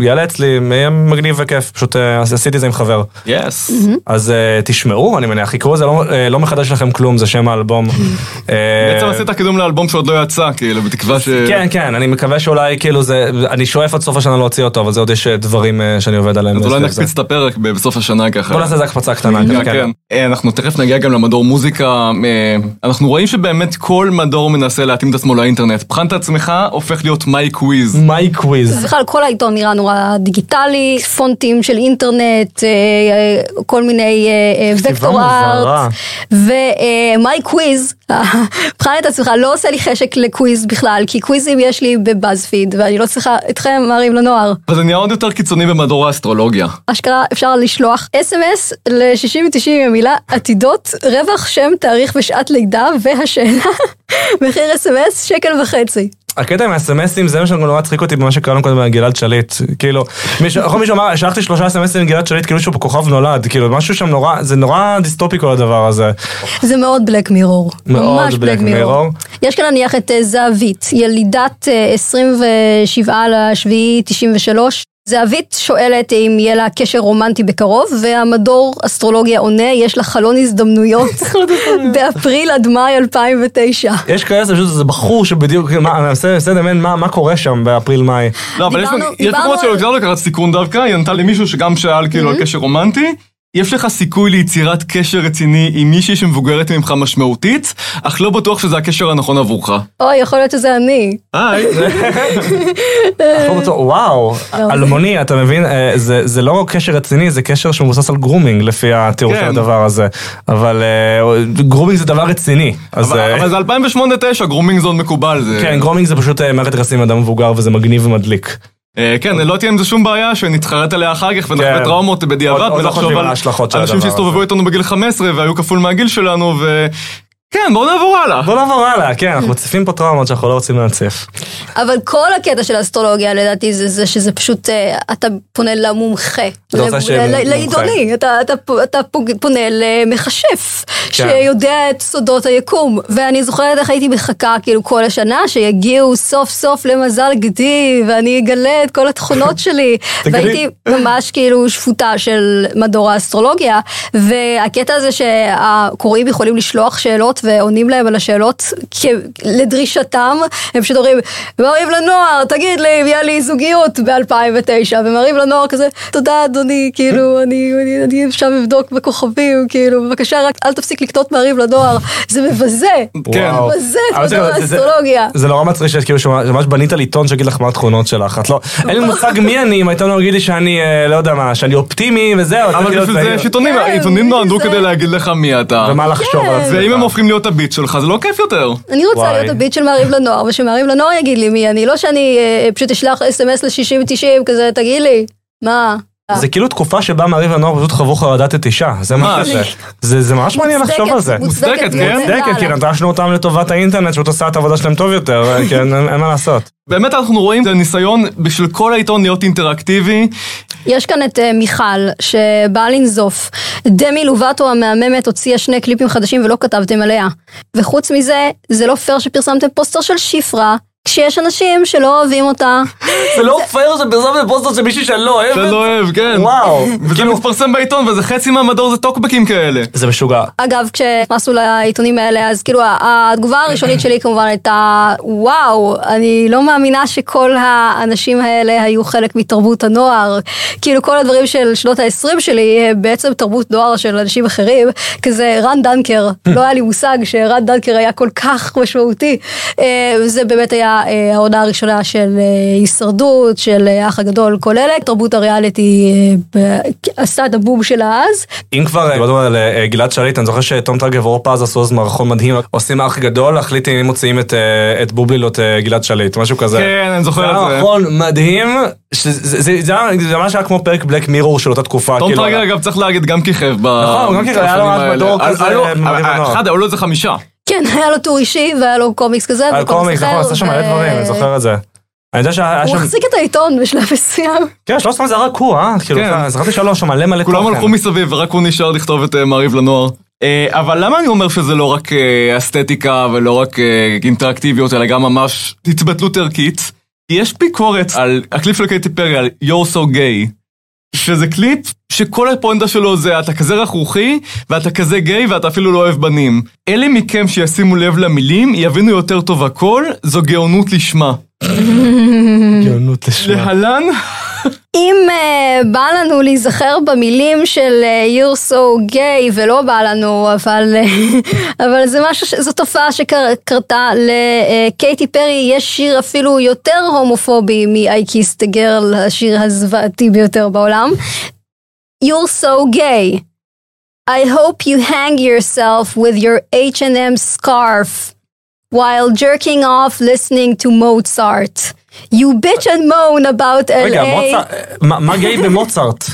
יעלה אצלי, יהיה מגניב וכיף, פשוט אה, עשיתי את זה עם חבר. יס. אז אה, תשמעו, אני מניח, יקראו לזה, לא, לא מחדש לכם כלום, זה שם האלבום. בעצם עשית קידום לאלבום שעוד לא יצא, כאילו, בתקווה ש... כן, כן, אני מקווה שאולי כאילו זה, אני שואף עד סוף השנה להוציא אותו, אבל זה עוד יש דברים שאני עובד עליהם. אז אולי זה. נקפיץ את הפרק בסוף השנה ככה. בוא נעשה איזה הקפצה קטנה. כן, כן. אנחנו תכף נגיע גם למדור מוזיקה. אנחנו רואים שבאמת כל מדור מנסה להתאים את עצמו לאינטרנט. בחן את עצמך, הופך להיות My Quiz. My Quiz. בכלל כל העיתון נראה נורא דיגיטלי, פונטים של אינטרנט, אה, אה, כל מיני vector. art, ו My Quiz, בחן את עצמך, לא עושה לי חשק ל quiz בכלל, כי quizים יש לי בבאזפיד, ואני לא צריכה אתכם, מעריב לנוער. אבל זה נהיה עוד יותר קיצוני במדור האסטרולוגיה. אשכרה אפשר לשלוח אס.אם.אס ל-60-90 עם המילה עתידות, רווח שם, תאריך ושעת לידה והשאלה, מחיר אס.אם.אס שקל וחצי. הקטע עם האס.אם.אסים זה מה שנורא הצחיק אותי במה שקראנו קודם על גלעד שליט. כאילו, מישהו מישהו אמר, שלחתי שלושה אס.אם.אסים עם גלעד שליט כאילו שהוא בכוכב נולד, כאילו משהו שם נורא, זה נורא דיסטופי כל הדבר הזה. זה מאוד בלק מירור. מאוד Black Mirror. יש כאן נניח את אה, זהבית, ילידת אה, 27 לשביעי 93. זהבית שואלת אם יהיה לה קשר רומנטי בקרוב, והמדור אסטרולוגיה עונה, יש לה חלון הזדמנויות באפריל עד מאי 2009. יש כאלה שפשוט זה בחור שבדיוק, מה, אני מנסה מנסה לדמיין מה מה קורה שם באפריל-מאי. לא, אבל יש מקומות שלא לקחה סיכון דווקא, היא ענתה למישהו שגם שאל כאילו על קשר רומנטי. יש לך סיכוי ליצירת קשר רציני עם מישהי שמבוגרת ממך משמעותית, אך לא בטוח שזה הקשר הנכון עבורך. אוי, יכול להיות שזה אני. היי. לא וואו, אלמוני, אתה מבין, אה, זה זה לא קשר רציני, זה קשר שמבוסס על גרומינג לפי התיאור כן. של הדבר הזה. אבל אה, גרומינג זה דבר רציני. אבל אה, אבל זה 2008-2009, גרומינג זה עוד מקובל. כן, גרומינג זה פשוט אה, מערכת יחסים עם אדם מבוגר וזה מגניב ומדליק. אה, כן, לא תהיה עם זה שום בעיה שנתחרט עליה אחר כך ונחווה כן. טראומות בדיעבד לא חושבים על אנשים שהסתובבו. איתנו בגיל 15 והיו כפול מהגיל שלנו. כן, בואו נעבור הלאה. בוא נעבור הלאה, כן, אנחנו מציפים פה טראומות שאנחנו לא רוצים להציף. אבל כל הקטע של האסטרולוגיה לדעתי זה, זה שזה פשוט, אה, אתה פונה למומחה. אתה רוצה ל- שיהיה ל- מומחה. לעיתוני, אתה, אתה, אתה פונה למכשף, כן. שיודע את סודות היקום. ואני זוכרת איך הייתי מחכה כאילו כל השנה, שיגיעו סוף סוף למזל גדי, ואני אגלה את כל התכונות שלי. והייתי ממש כאילו שפוטה של מדור האסטרולוגיה, והקטע הזה שהקוראים יכולים לשלוח שאלות ועונים להם על השאלות לדרישתם, הם פשוט אומרים, מעריב לנוער, תגיד לי אם יהיה לי זוגיות ב-2009, ומעריב לנוער כזה, תודה אדוני, כאילו, אני, אני, אני עכשיו אבדוק בכוכבים, כאילו, בבקשה רק אל תפסיק לקנות מעריב לנוער, זה מבזה, כן. וואו. מבזה את זה- זה- זה- האסטרולוגיה. זה נורא מצחיק שאת כאילו שמע- ממש בנית לי טון שיגיד לך מה התכונות שלך. את לא, אין לי מושג מי אני, אם היית אומר להגיד לי שאני, אה, לא יודע מה, שאני אופטימי וזהו. אבל בשביל זה. יש עיתונים, כן, העיתונים נועדו זה- כדי להגיד לך מי אתה. ומה לחשוב על עצמך. ואם הם הופכים להיות הביט שלך זה לא כיף יותר. אני רוצה וואי. להיות הביט של מעריב לנוער, ושמעריב לנוער יגיד לי מי אני, לא שאני אה, פשוט אשלח אס.אם.אס ל-60-90 כזה, תגיד לי, מה? זה כאילו תקופה שבה מעריב הנוער פשוט חוו חרדת נטישה, זה מה. שזה. זה זה ממש מעניין לחשוב על זה. מוצדקת, מוצדקת, מוצדקת, כן? מוצדקת, כי נטשנו אותם לטובת האינטרנט, שפשוט עושה את העבודה שלהם טוב יותר, כן, אין אין מה לעשות. באמת אנחנו רואים את הניסיון בשביל כל העיתון להיות אינטראקטיבי. יש כאן את אה, מיכל, שבאה לנזוף. דמי לובאטו המהממת הוציאה שני קליפים חדשים ולא כתבתם עליה. וחוץ מזה, זה לא פייר שפרסמתם פוסטר של שפרה, כשיש אנשים שלא אוהבים אותה. זה לא פייר שפרסמתם פוסטר של מישהי שאני לא שאני לא אוהב, כן. וואו. וזה כאילו- מתפרסם בעיתון וזה חצי מהמדור זה טוקבקים כאלה. זה משוגע. אגב, כשנכנסנו לעיתונים האלה, אז כאילו התגובה הראשונית שלי כמובן הייתה, וואו, אני לא מאמינה שכל האנשים האלה היו חלק מתרבות הנוער. כאילו כל הדברים של שנות ה-20 שלי, הם בעצם תרבות נוער של אנשים אחרים, כזה רן דנקר, לא היה לי מושג שרן דנקר היה כל כך משמעותי. אה, זה באמת היה אה, העונה הראשונה של אה, הישרדות, של אה, האח הגדול, כל אלה. תרבות הריאליטי אה, עשתה את הבום שלה אז. אם כבר דיברנו על אה, גלעד שליט, אני זוכר שתום טרגב פז עשו אז מערכון מדהים, עושים אח גדול, להחליט אם מוציאים את, אה, את בובלילות אה, גלעד שליט, משהו כזה. כן, אני זוכר זה את היה זה. מערכון מדהים, זה ממש היה כמו פרק בלק מירור של אותה תקופה. תום כאילו, טרגר אגב צריך להגיד גם כיכב. נכון, גם כיכב, היה לו אז. מדור היה- כזה. אחד, היו לו איזה חמישה. כן, היה לו טור אישי והיה לו קומיקס כזה. על קומיקס, נכון, עשה שם מלא דברים, אני זוכר את זה. אני יודע שהיה הוא שם, החזיק את העיתון בשלב מסוים. כן, שלוש פעם זה רק הוא, אה? כאילו, כן. זכרתי שהיה לו שם מלא מלא כולם תוכן. הלכו מסביב ורק הוא נשאר לכתוב את אה, מעריב לנוער. אה, אבל למה אני אומר שזה לא רק אה, אסתטיקה ולא רק אינטראקטיביות אלא גם ממש התבטלות ערכית? יש ביקורת על הקליפ של קייטי פרי על You're so gay שזה קליפ שכל הפואנטה שלו זה אתה כזה רכרוכי ואתה כזה גיי ואתה אפילו לא אוהב בנים. אלה מכם שישימו לב למילים יבינו יותר טוב הכל, זו גאונות לשמה. גאונות לשמה. להלן אם uh, בא לנו להיזכר במילים של uh, You're so gay ולא בא לנו, אבל, uh, אבל זה משהו, ש- זו תופעה שקרתה לקייטי פרי, יש שיר אפילו יותר הומופובי מ-I Kissed a Girl, השיר הזוועתי ביותר בעולם. You're so gay. I hope you hang yourself with your H&M scarf while jerking off listening to Mozart. You bitch and moan about LA. רגע, מוצרט, מה מה גיי במוצרט?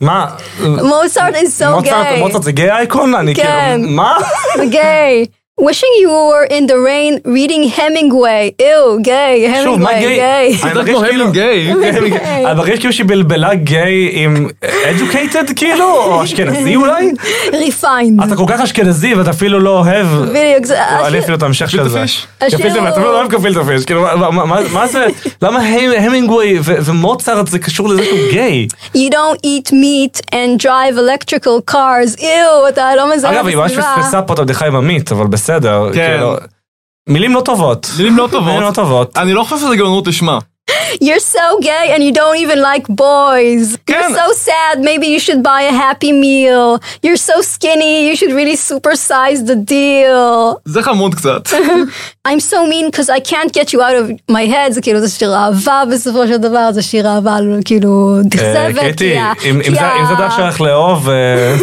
מה? Mozart is so מוצרט gay. מוצרט זה גיי אייקון? אני כן. כאילו, מה? זה גיי. Wishing you were in the rain reading Hemingway, ew, גיי, שוב, מה Hemingway, גיי? זה מרגיש כמו כאילו-. אני מרגיש כאילו שהיא בלבלה גיי עם educated כאילו, או אשכנזי אולי? refined. אתה כל כך אשכנזי ואתה אפילו לא אוהב. בדיוק, זה... לא, אני אפילו את ההמשך של זה. פיש? השיר גפילטה, הוא- אתה לא אוהב גפילטה פיש, כאילו מה- זה, למה המ- המינגווי ומוצרט זה קשור לזה שהוא גיי? You don't eat meat and drive electrical cars, ew, אתה לא מזהה אגב, היא ממש בסביבה. פספסה פה את הבדיחה עם עמית, אבל בסדר. כן. כאילו, מילים לא טובות. מילים לא טובות. מילים לא טובות. אני לא חושב שזה גאונות לשמה. You're so gay and you don't even like boys. You're כן. so sad, maybe you should buy a happy meal. You're so skinny, you should really supersize the deal. זה חמוד קצת. I'm so mean because I can't get you out of my head, זה כאילו, זה שיר אהבה בסופו של דבר, זה שיר אהבה כאילו אה, נכזבת. קטי, כי ה- אם כי אם זה ה- אם זה דרך שלך לאהוב, אה,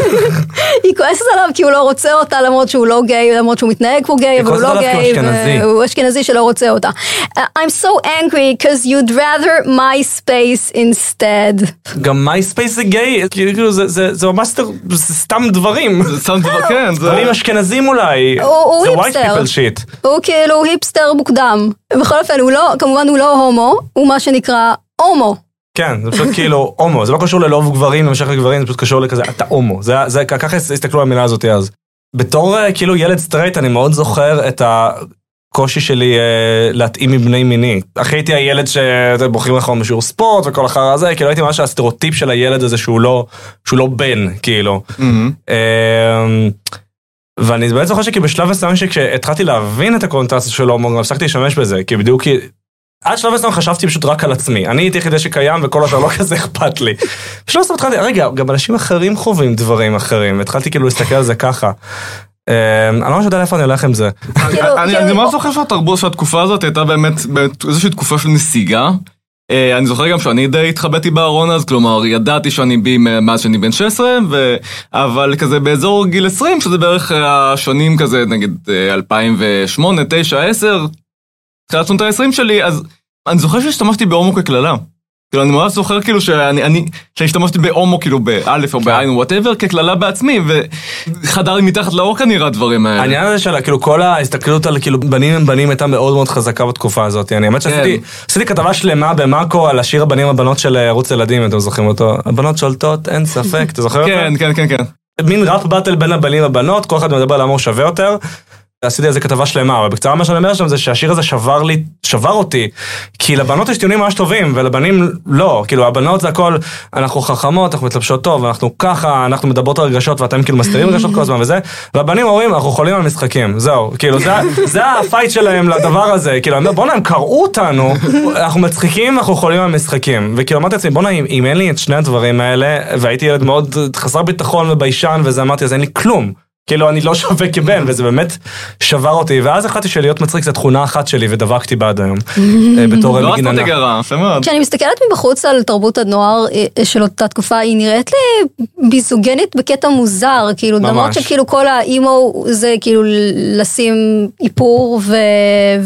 היא כועסת עליו כי הוא לא רוצה אותה למרות שהוא לא גיי, למרות שהוא מתנהג כמו גיי, אבל הוא כועסת לא עליו כי הוא גיי, אשכנזי. והוא אשכנזי שלא רוצה אותה. Uh, I'm so angry because you'd rather MySpace instead. גם MySpace זה גיי, כאילו זה- זה זה ממש סתם- זה סתם דברים. זה סתם דבר, כן, זה... דברים אשכנזים אולי. הוא- הוא זה white hipster people shit. הוא כאילו היפסטר מוקדם. בכל אופן, הוא לא, כמובן הוא לא הומו, הוא מה שנקרא הומו. כן, זה פשוט כאילו הומו, זה לא קשור ללאהוב גברים, למשך לגברים, זה פשוט קשור לכזה, אתה הומו. זה, זה, ככה הסתכלו על המילה הזאת אז. בתור אה, כאילו ילד סטרייט, אני מאוד זוכר את הקושי שלי אה, להתאים לבני מיני. אחי הייתי הילד שבוחרים לך בשיעור ספורט וכל החרא הזה, כאילו הייתי ממש הסטריאוטיפ של הילד הזה שהוא לא, שהוא לא בן, כאילו. מהמם. אמ, ואני באמת זוכר שכאילו בשלב מסוים שכשהתחלתי להבין את הקונוטציה של הומו, הפסקתי להשתמש בזה, כי בדיוק. עד שלב מסוים חשבתי פשוט רק על עצמי. אני הייתי היחידי שקיים וכל השאר לא כזה אכפת לי. בשלב מסוים התחלתי, רגע, גם אנשים אחרים חווים דברים אחרים, והתחלתי כאילו להסתכל על זה ככה. אמ, אני לא ממש יודע לאיפה אני הולך עם זה. כאילו, אני כאילו- אני ממש זוכר שהתרבות של התקופה הזאת הייתה באמת איזושהי תקופה של נסיגה. אה, אני זוכר גם שאני די התחבאתי בארון אז, כלומר ידעתי שאני בי מאז שאני בן 16, ו... אבל כזה באזור גיל 20, שזה בערך השנים כזה, נגיד אה, 2008, 9, 10, תחילת שנות ה-20 שלי, אז אני זוכר שהשתמשתי בהומו כקללה. כאילו, אני ממש זוכר כאילו שאני, אני, שהשתמשתי בהומו כאילו באלף או בעין או whatever כקללה בעצמי, וחדר לי מתחת לאור כנראה הדברים האלה. העניין הזה של כאילו כל ההסתכלות על כאילו בנים הם בנים הייתה מאוד מאוד חזקה בתקופה הזאת. אני האמת שעשיתי עשיתי כתבה שלמה במאקו על השיר הבנים הבנות של אה, ערוץ ילדים, אם אתם זוכרים אותו. הבנות שולטות, אין ספק, אתה זוכר? כן, כן, כן, כן. מין rap battle בין הבנים לבנות, כל אחד מדבר על למה הוא שווה יותר. עשיתי על זה כתבה שלמה, אבל בקצרה מה שאני אומר שם זה שהשיר הזה שבר לי, שבר אותי, כי לבנות יש טיעונים ממש טובים, ולבנים לא, כאילו הבנות זה הכל, אנחנו חכמות, אנחנו מתלבשות טוב, אנחנו ככה, אנחנו מדברות על רגשות ואתם כאילו מסתירים רגשות כל הזמן וזה, והבנים אומרים, אנחנו חולים על משחקים, זהו, כאילו זה, זה ה fight שלהם לדבר הזה, כאילו אני אומר, בואנה הם קראו אותנו, אנחנו מצחיקים, אנחנו חולים על משחקים, וכאילו אמרתי לעצמי, בואנה אם, אם אין לי את שני הדברים האלה, והייתי ילד מאוד חסר ביטחון וביישן וזה, אמרתי, אז אין לי כלום. כאילו אני לא שווה כבן, וזה באמת שבר אותי, ואז החלטתי שלהיות מצחיק זה תכונה אחת שלי, ודבקתי בה עד היום, אה, בתור לא מגננה. אסטרטגיה רעה, יפה מאוד. כשאני מסתכלת מבחוץ על תרבות הנוער אה, של אותה תקופה, היא נראית לי ביזוגנית בקטע מוזר, כאילו. למרות שכאילו כל האימו זה כאילו לשים איפור ו...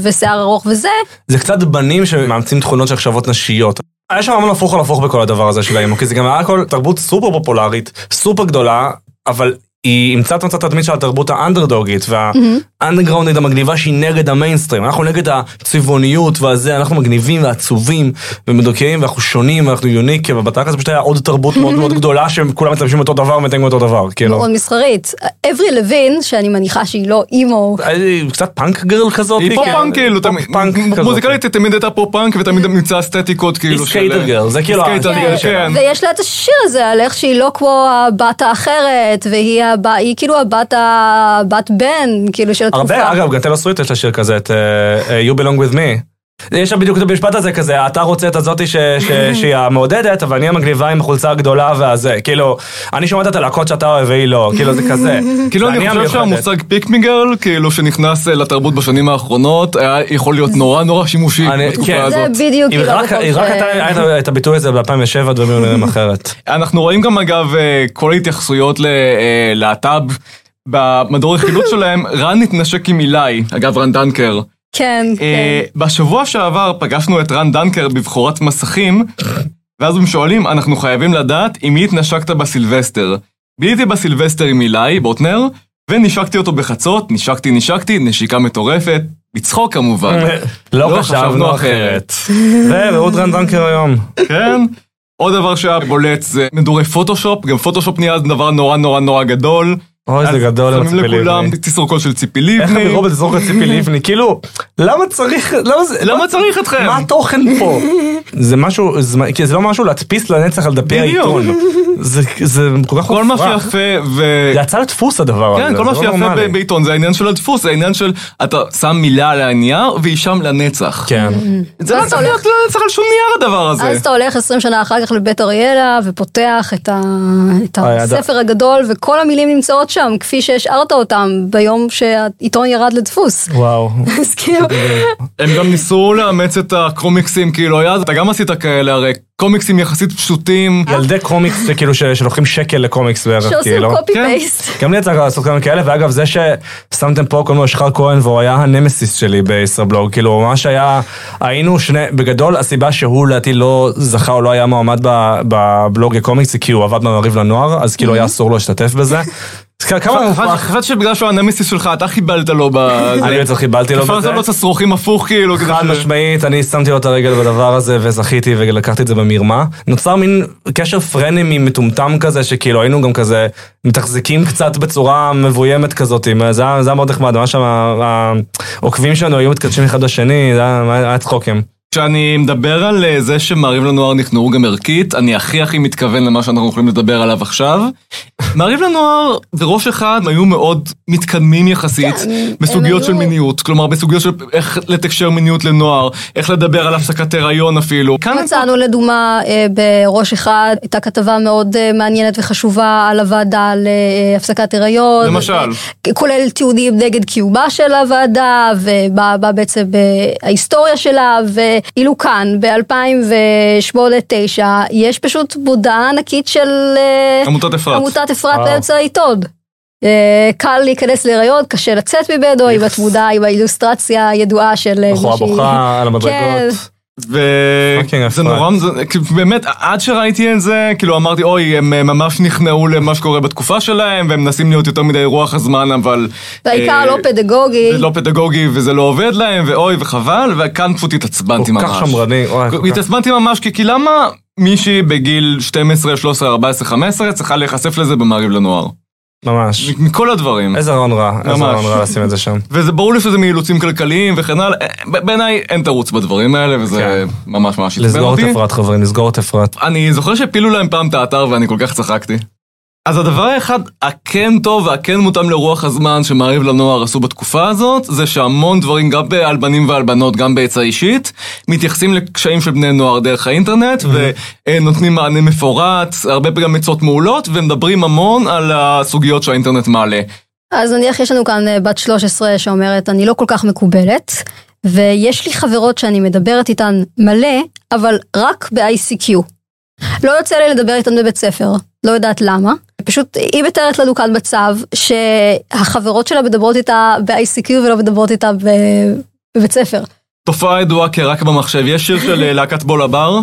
ושיער ארוך וזה, זה קצת בנים שמאמצים תכונות שנחשבות נשיות. היה שם המון הפוך על הפוך בכל הדבר הזה של האימו, כי זה גם היה הכל תרבות סופר פופולרית, סופר גדולה, אבל היא אימצה את מצאת התדמית של התרבות האנדרדוגית, והאנדרגראונדית המגניבה שהיא נגד המיינסטרים. אנחנו נגד הצבעוניות והזה, אנחנו מגניבים ועצובים ומדוכאים ואנחנו שונים ואנחנו unique, ובתכל'ס פשוט היה עוד תרבות מאוד מאוד גדולה שכולם מתלבשים אותו דבר ומתנהגים אותו דבר, כאילו. מאוד מסחרית. אבריל לאבין, שאני מניחה שהיא לא אימו, היא קצת punk girl כזאת. היא כן. פאנק כאילו, פאנק כזאת. מוזיקלית היא תמיד הייתה פופ פאנק ותמיד נמצא אסתטיקות כאילו היא skater girl, זה כאילו. כן. ויש לה את השיר הזה על איך שהיא לא כמו הבת האחרת, והיא היא כאילו הבת הבת בן, כאילו של התקופה. הרבה, אגב, גם טלו סוויט יש לה שיר כזה, את uh, uh, You Belong With Me. יש שם בדיוק את המשפט הזה כזה, אתה רוצה את הזאתי ש- ש- שהיא המעודדת, אבל אני המגניבה עם החולצה הגדולה והזה. כאילו, אני שומעת את הלהקות שאתה אוהב והיא לא, כאילו זה כזה. כאילו זה אני חושב. שהמושג פיקמי גרל, כאילו שנכנס אה, לתרבות בשנים האחרונות, היה יכול להיות נורא נורא שימושי אני- בתקופה כן. זה הזאת. בדיוק אם כאילו רק אתה היה את הביטוי הזה ב-2007, דברים היו נראים אחרת. אנחנו רואים גם אגב אה, כל ההתייחסויות ללהט"ב במדור הרכילות שלהם, רן התנשק עם עילי, אגב רן דנקר. כן, אה, כן. בשבוע שעבר פגשנו את רן דנקר בבחורת מסכים, ואז הם שואלים, אנחנו חייבים לדעת עם מי התנשקת בסילבסטר. ביליתי בסילבסטר עם עילי, בוטנר, ונשקתי אותו בחצות, נשקתי, נשקתי, נשיקה מטורפת, בצחוק כמובן. לא חשבנו אחרת. ורעות רן דנקר היום. כן. עוד דבר שהיה בולט זה מדורי פוטושופ, גם פוטושופ נהיה דבר נורא נורא נורא גדול. אוי, זה גדול על שמים ציפי לכולם לבני. תסרוקות של ציפי איך לבני. אני רואה בתסרוק ציפי לבני? כאילו, למה צריך, למה זה, למה צריך אתכם? מה התוכן פה? זה משהו, זה- כי זה לא משהו להדפיס לנצח על דפי. העיתון. זה זה כל כך כל מה מופרך. שיפה ו... זה יצא לדפוס הדבר הזה. כן, כל זה מה לא שיפה בעיתון זה העניין של הדפוס, זה העניין של אתה שם מילה על הנייר והיא שם לנצח. כן. זה לא צריך להיות לנצח על שום נייר הדבר הזה. אז אתה הולך 20 שנה אחר כך לבית אריאלה ופותח את, ה... את אוי, הספר הגדול וכל המילים נמצאות שם כפי שהשארת אותם ביום שהעיתון ירד לדפוס. וואו. אז כאילו, הם גם ניסו לאמץ את הקומיקסים, כאילו, היה, אתה גם עשית כאלה, הרי קומיקסים יחסית פשוטים. ילדי קומיקס שכאילו ש- שלוקחים שקל לקומיקס בערך, שעושים כאילו. קופי כן. פייסט. גם לי יצא לעשות כמה כאלה, ואגב זה ששמתם פה קוראים לו שחר כהן והוא היה הנמסיס שלי בישראבלוג, כאילו הוא ממש היה, היינו שני, בגדול הסיבה שהוא לדעתי לא זכה או לא היה מועמד בבלוג לקומיקס זה כי הוא עבד במעריב לנוער, אז כאילו היה אסור לו להשתתף בזה. חשבתי שבגלל שהוא הנמסיס שלך, אתה חיבלת לו בזה. אני בעצם חיבלתי לו תפרת בזה. לו את השרוכים הפוך, כאילו. חד משמעית, אני שמתי לו את הרגל בדבר הזה וזכיתי ולקחתי את זה במרמה. נוצר מין קשר פרנמי מטומטם כזה, שכאילו היינו גם כזה מתחזקים קצת בצורה מבוימת כזאת, זה היה מאוד נחמד, ממש העוקבים שלנו היו מתקדשים אחד לשני, זה היה היה צחוקים. כשאני מדבר על אה, זה שמעריב לנוער נכנעו גם ערכית, אני הכי הכי מתכוון למה שאנחנו יכולים לדבר עליו עכשיו. מעריב לנוער וראש אחד היו מאוד מתקדמים יחסית כן, בסוגיות של היו- מיניות, כלומר בסוגיות של איך לתקשר מיניות לנוער, איך לדבר על הפסקת הריון אפילו. מצאנו לדוגמה אה, בראש אחד, הייתה כתבה מאוד אה, מעניינת וחשובה על הוועדה להפסקת הריון. למשל? אה, כולל תיעודים נגד קיומה של הוועדה, ומה מה בעצם אה, ההיסטוריה שלה, ואילו כאן, ב-2008-2009, יש פשוט מודעה ענקית של אה, עמותת אפרת. עמותת אפרת וואו. באמצע העיתון. אה, קל להיכנס להיריון, קשה לצאת ממנו עם התמונה, עם האילוסטרציה הידועה של אה, בחורה מישהי. בוכה על המדרגות. כן. וזה פאקינג אפרת. נורא, באמת, עד שראיתי את זה, כאילו אמרתי, אוי, הם אה, ממש נכנעו למה שקורה בתקופה שלהם, והם מנסים להיות יותר מדי רוח הזמן, אבל... בעיקר אה, לא פדגוגי. זה לא פדגוגי וזה לא עובד להם, ואוי וחבל, וכאן פשוט התעצבנתי כל ממש. כך שמרני, כל כך- התעצבנתי ממש, כי למה מישהי בגיל 12, 13, 14, 15 צריכה להיחשף לזה במעריב לנוער? ממש. מכל הדברים. איזה רעיון רע, איזה. רעיון רע לשים את זה שם. וזה ברור לי שזה מאילוצים כלכליים וכן הלאה, אה, בעיניי אין תירוץ בדברים האלה, וזה כן. ממש ממש עצבן לסגור את אותי. אפרת חברים, לסגור את אפרת. אני זוכר שהפילו להם פעם את האתר ואני כל כך צחקתי. אז הדבר האחד הכן טוב והכן מותאם לרוח הזמן שמעריב לנוער עשו בתקופה הזאת, זה שהמון דברים, גם על בנים ועל בנות, גם בעצה אישית, מתייחסים לקשיים של בני נוער דרך האינטרנט, ונותנים מענה מפורט, הרבה פעמים עצות מעולות, ומדברים המון על הסוגיות שהאינטרנט מעלה. אז נניח יש לנו כאן אה, בת 13 שאומרת, אני לא כל כך מקובלת, ויש לי חברות שאני מדברת איתן מלא, אבל רק ב-ICQ. לא יוצא לי לדבר איתן בבית ספר, לא יודעת למה. פשוט היא מתארת לנו כאן מצב שהחברות שלה מדברות איתה ב-ICQ ולא מדברות איתה ב- בבית ספר. תופעה ידועה כרק במחשב, יש שיר של אה, להקת בול הבר.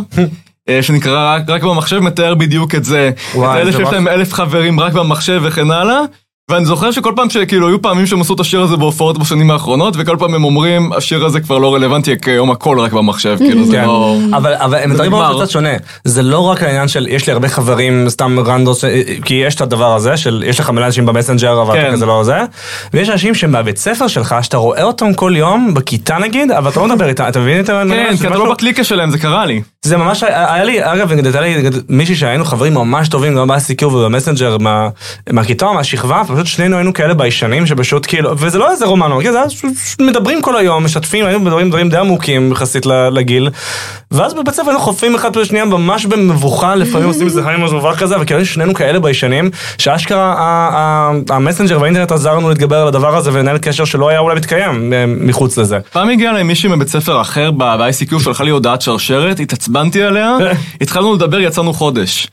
אה, שנקרא רק, רק במחשב, מתאר בדיוק את זה. וואי, את אלה זה שיש להם אלף חברים רק במחשב וכן הלאה. ואני זוכר שכל פעם שכאילו היו פעמים שהם עשו את השיר הזה בהופעות בשנים האחרונות, וכל פעם הם אומרים, השיר הזה כבר לא רלוונטי, כי היום הכל רק במחשב, כאילו זה כן, לא... אבל, אבל הם מדברים. על קצת שונה. זה לא רק העניין של יש לי הרבה חברים סתם randos, כי יש את הדבר הזה של יש לך מלא אנשים ב Messenger אבל כן. אתה כזה לא זה. ויש אנשים שהם מהבית ספר שלך שאתה רואה אותם כל יום בכיתה נגיד, אבל אתה לא מדבר איתם, אתה מבין את ה... כן, זה כי אתה לא בקליקה שלהם, זה קרה לי. זה ממש, היה לי, אגב, הייתה לי מישהי שהיינו חברים ממש טובים גם ב-ICQ וב Messenger מה, מהכיתה מהשכבה, פשוט שנינו היינו כאלה ביישנים שפשוט כאילו, וזה לא איזה רומן, זה היה מדברים כל היום, משתפים, היינו מדברים דברים די עמוקים יחסית לגיל, ואז בבית ספר היינו חופרים אחד בשנייה ממש במבוכה, לפעמים עושים איזה חיים מבוכה כזה, וכאילו שנינו כאלה ביישנים, שאשכרה המסנג'ר והאינטרנט עזר לנו להתגבר על הדבר הזה ולנהל קשר שלא היה אולי מתקיים אה, מחוץ לזה. פעם הגיעה אליי מישהי מבית ספר אחר ב-ICQ, שלחה לי הודעת שרשרת, התעצבנתי עליה, התחלנו לדבר, יצאנו חודש.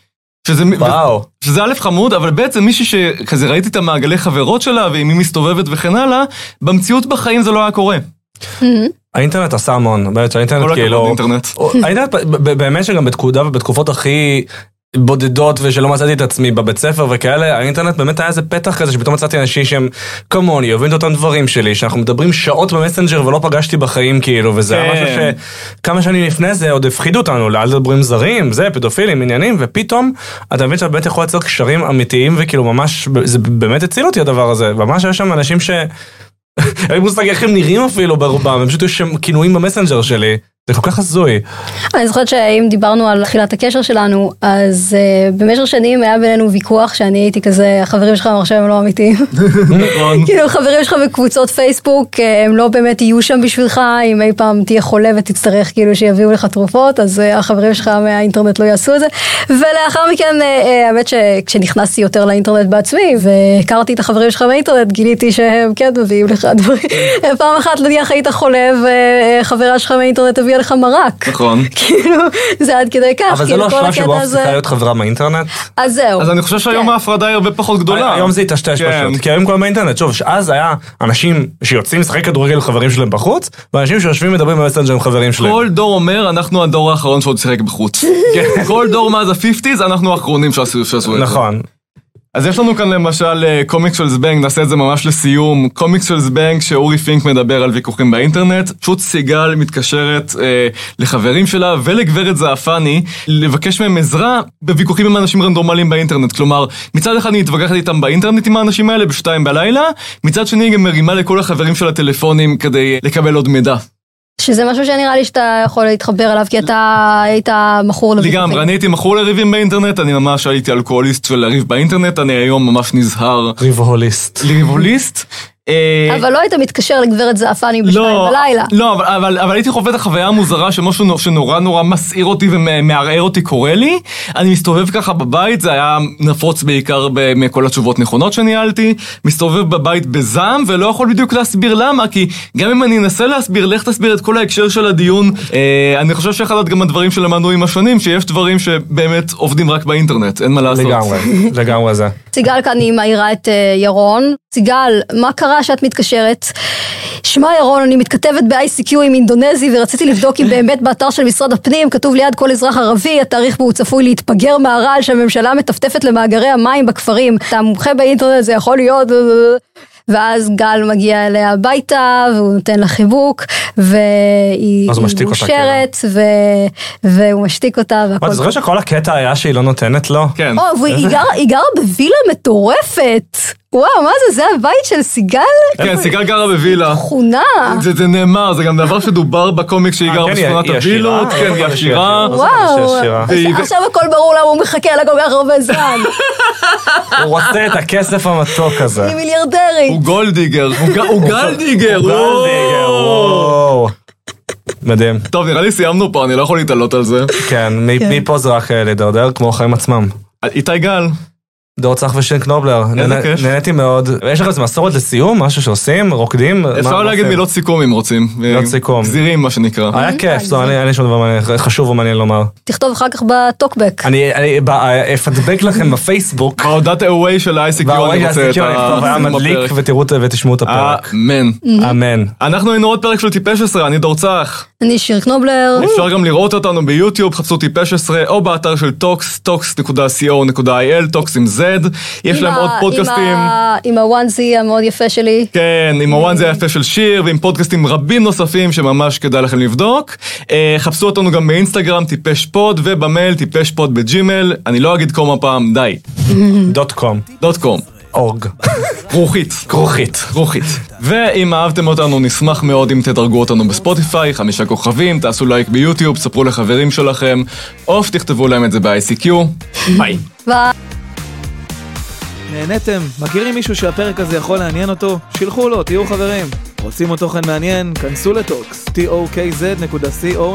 שזה, וואו. שזה א' חמוד, אבל בעצם מישהי שכזה ראיתי את המעגלי חברות שלה, ועם מי מסתובבת וכן הלאה, במציאות בחיים זה לא היה קורה. האינטרנט עשה המון, באמת שהאינטרנט כאילו... אינטרנט. האינטרנט ב- ב- באמת שגם בתקודה ובתקופות הכי בודדות ושלא מצאתי את עצמי בבית ספר וכאלה, האינטרנט באמת היה איזה פתח כזה שפתאום מצאתי אנשים שהם כמוני, אוהבים את אותם דברים שלי, שאנחנו מדברים שעות במסנג'ר ולא פגשתי בחיים כאילו, וזה היה כן. משהו שכמה שנים לפני זה עוד הפחידו אותנו, לאל תדברו עם זרים, זה, פדופילים, עניינים, ופתאום אתה מבין שאתה באמת יכול לייצר קשרים אמיתיים וכאילו ממש, זה באמת הציל אותי הדבר הזה, ממש היה שם אנשים ש... אין לי מושג איך הם נראים אפילו ברובם, הם פשוט יש שם כינויים במסנג'ר שלי. זה כל כך הזוי. אני זוכרת שאם דיברנו על תחילת הקשר שלנו, אז uh, במשך שנים היה בינינו ויכוח שאני הייתי כזה, החברים שלך במחשב הם לא אמיתיים. נכון. כאילו חברים שלך בקבוצות פייסבוק, אה, הם לא באמת יהיו שם בשבילך, אם אי פעם תהיה חולה ותצטרך כאילו שיביאו לך תרופות, אז אה, החברים שלך מהאינטרנט לא יעשו את זה. ולאחר מכן, אה, האמת שכשנכנסתי יותר לאינטרנט בעצמי, והכרתי את החברים שלך באינטרנט, גיליתי שהם כן מביאים לך דברים. פעם אחת נניח היית חולה וחברה שלך מהאינטרנט הביאה לך מרק. נכון. כאילו, זה עד כדי כך, אבל זה כאילו, לא השלב שבו את צריכה להיות חברה באינטרנט. אז זהו. אז אני חושב שהיום כן. ההפרדה היא הרבה פחות גדולה. היום זה היטשטש כן. פשוט, כי היום כולם באינטרנט, שוב, אז היה אנשים שיוצאים לשחק כדורגל עם חברים שלהם בחוץ, ואנשים שיושבים מדברים ב Messenger עם חברים שלהם. כל דור אומר, אנחנו הדור האחרון שעוד שיחק בחוץ. כל דור מאז ה-50's, אנחנו האחרונים שעשו את זה. נכון. אז יש לנו כאן למשל קומיקס של זבנג, נעשה את זה ממש לסיום. קומיקס של זבנג שאורי פינק מדבר על ויכוחים באינטרנט. פשוט סיגל מתקשרת אה, לחברים שלה ולגברת זעפני לבקש מהם עזרה בוויכוחים עם אנשים רנדומליים באינטרנט. כלומר, מצד אחד היא מתווכחת איתם באינטרנט עם האנשים האלה בשתיים בלילה, מצד שני היא גם מרימה לכל החברים שלה טלפונים כדי לקבל עוד מידע. שזה משהו שנראה לי שאתה יכול להתחבר אליו, כי אתה היית מכור לוויכוחים. לגמרי, אני הייתי מכור לריבים באינטרנט, אני ממש הייתי אלכוהוליסט של לריב באינטרנט, אני היום ממש נזהר ריבוהוליסט. לריבוליסט. אה, אבל לא היית מתקשר לגברת זעפני בשתיים בלילה. לא, אבל, אבל, אבל הייתי חווה את החוויה המוזרה שמשהו נו- שנורא נורא מסעיר אותי ומערער אותי קורה לי. אני מסתובב ככה בבית, זה היה נפוץ בעיקר מכל התשובות נכונות שניהלתי. מסתובב בבית בזעם ולא יכול בדיוק להסביר למה, כי גם אם אני אנסה להסביר, לך תסביר את כל ההקשר של הדיון. אה, אני חושב שאחד גם הדברים שלמדנו עם השנים, שיש דברים שבאמת עובדים רק באינטרנט, אין מה לעשות. לגמרי, לגמרי זה. סיגל כאן היא מעירה את אה, ירון. סיגל, מה קרה שאת מתקשרת? שמע ירון, אני מתכתבת ב-ICQ עם אינדונזי ורציתי לבדוק אם באמת באתר של משרד הפנים כתוב ליד כל אזרח ערבי, התאריך בו הוא צפוי להתפגר מהרעל שהממשלה מטפטפת למאגרי המים בכפרים. אתה מומחה באינטרנט, זה יכול להיות... ואז גל מגיע אליה הביתה והוא נותן לה חיבוק והיא מאושרת ו... והוא משתיק אותה מה, והכל אתה זוכר שכל הקטע היה שהיא לא נותנת לו? כן. או, והיא גרה- היא גרה בווילה מטורפת. וואו, מה זה? זה הבית של סיגל? כן, סיגל גרה בווילה. תכונה. זה, זה נאמר, זה גם דבר שדובר בקומיקס שהיא אה, גרה כן, בשכונת? הווילות, כן, היא לא עשירה. וואו. עכשיו הכל ברור למה הוא מחכה לה כל כך הרבה זמן. הוא רוצה את הכסף המתוק הזה. היא מיליארדרית. הוא גולדיגר, הוא גלדיגר, הוא גלדיגר. מדהים. טוב, נראה לי סיימנו פה, אני לא יכול להתעלות על זה. כן, מפה זה רק אה, להידרדר כמו החיים עצמם. איתי גל, דור צח ושין קנובלר, כיף. נהניתי מאוד. יש לך איזה מסורת לסיום? משהו שעושים? רוקדים? אפשר להגיד? מילות סיכום אם רוצים. מילות סיכום. גזירים, מה שנקרא. היה כיף, לא, אין לי- שום דבר חשוב ומעניין לומר. תכתוב אחר כך בטוקבק. אני אני ב- אה, אפדבק לכם בפייסבוק. בהודעת away של ה-ICQ אני רוצה את טוב, היה ה... מדליק ותשמעו את הפרק. אמן. אמן. אנחנו היינו עוד פרק של טיפש עשרה, אני דור צח. אני שיר קנובלר. אפשר גם לראות אותנו ביוטיוב, חפשו טיפש עשרה, או באתר של Tokz, tokz.co.il, Tokz עם Z. יש להם ה- עוד פודקאסטים. עם ה onesie המאוד יפה שלי. כן, עם ה onesie היפה של שיר ועם פודקאסטים רבים נוספים שממש כדאי לכם לבדוק. אה, חפשו אותנו גם באינסטגרם טיפש פוד ובמייל טיפש פוד בג'ימל. אני לא אגיד com הפעם, די. dot com. dot com. org. כרוכית. כרוכית. כרוכית. ואם אהבתם אותנו, נשמח מאוד אם תדרגו אותנו בספוטיפיי, חמישה כוכבים, תעשו לייק ביוטיוב, ספרו לחברים שלכם, או שתכתבו להם את זה ב-ICQ. ביי. ביי. נהניתם? מכירים מישהו שהפרק הזה יכול לעניין אותו? שילחו לו, תהיו חברים. רוצים עוד תוכן מעניין? כנסו ל Tokz, tokz.co.il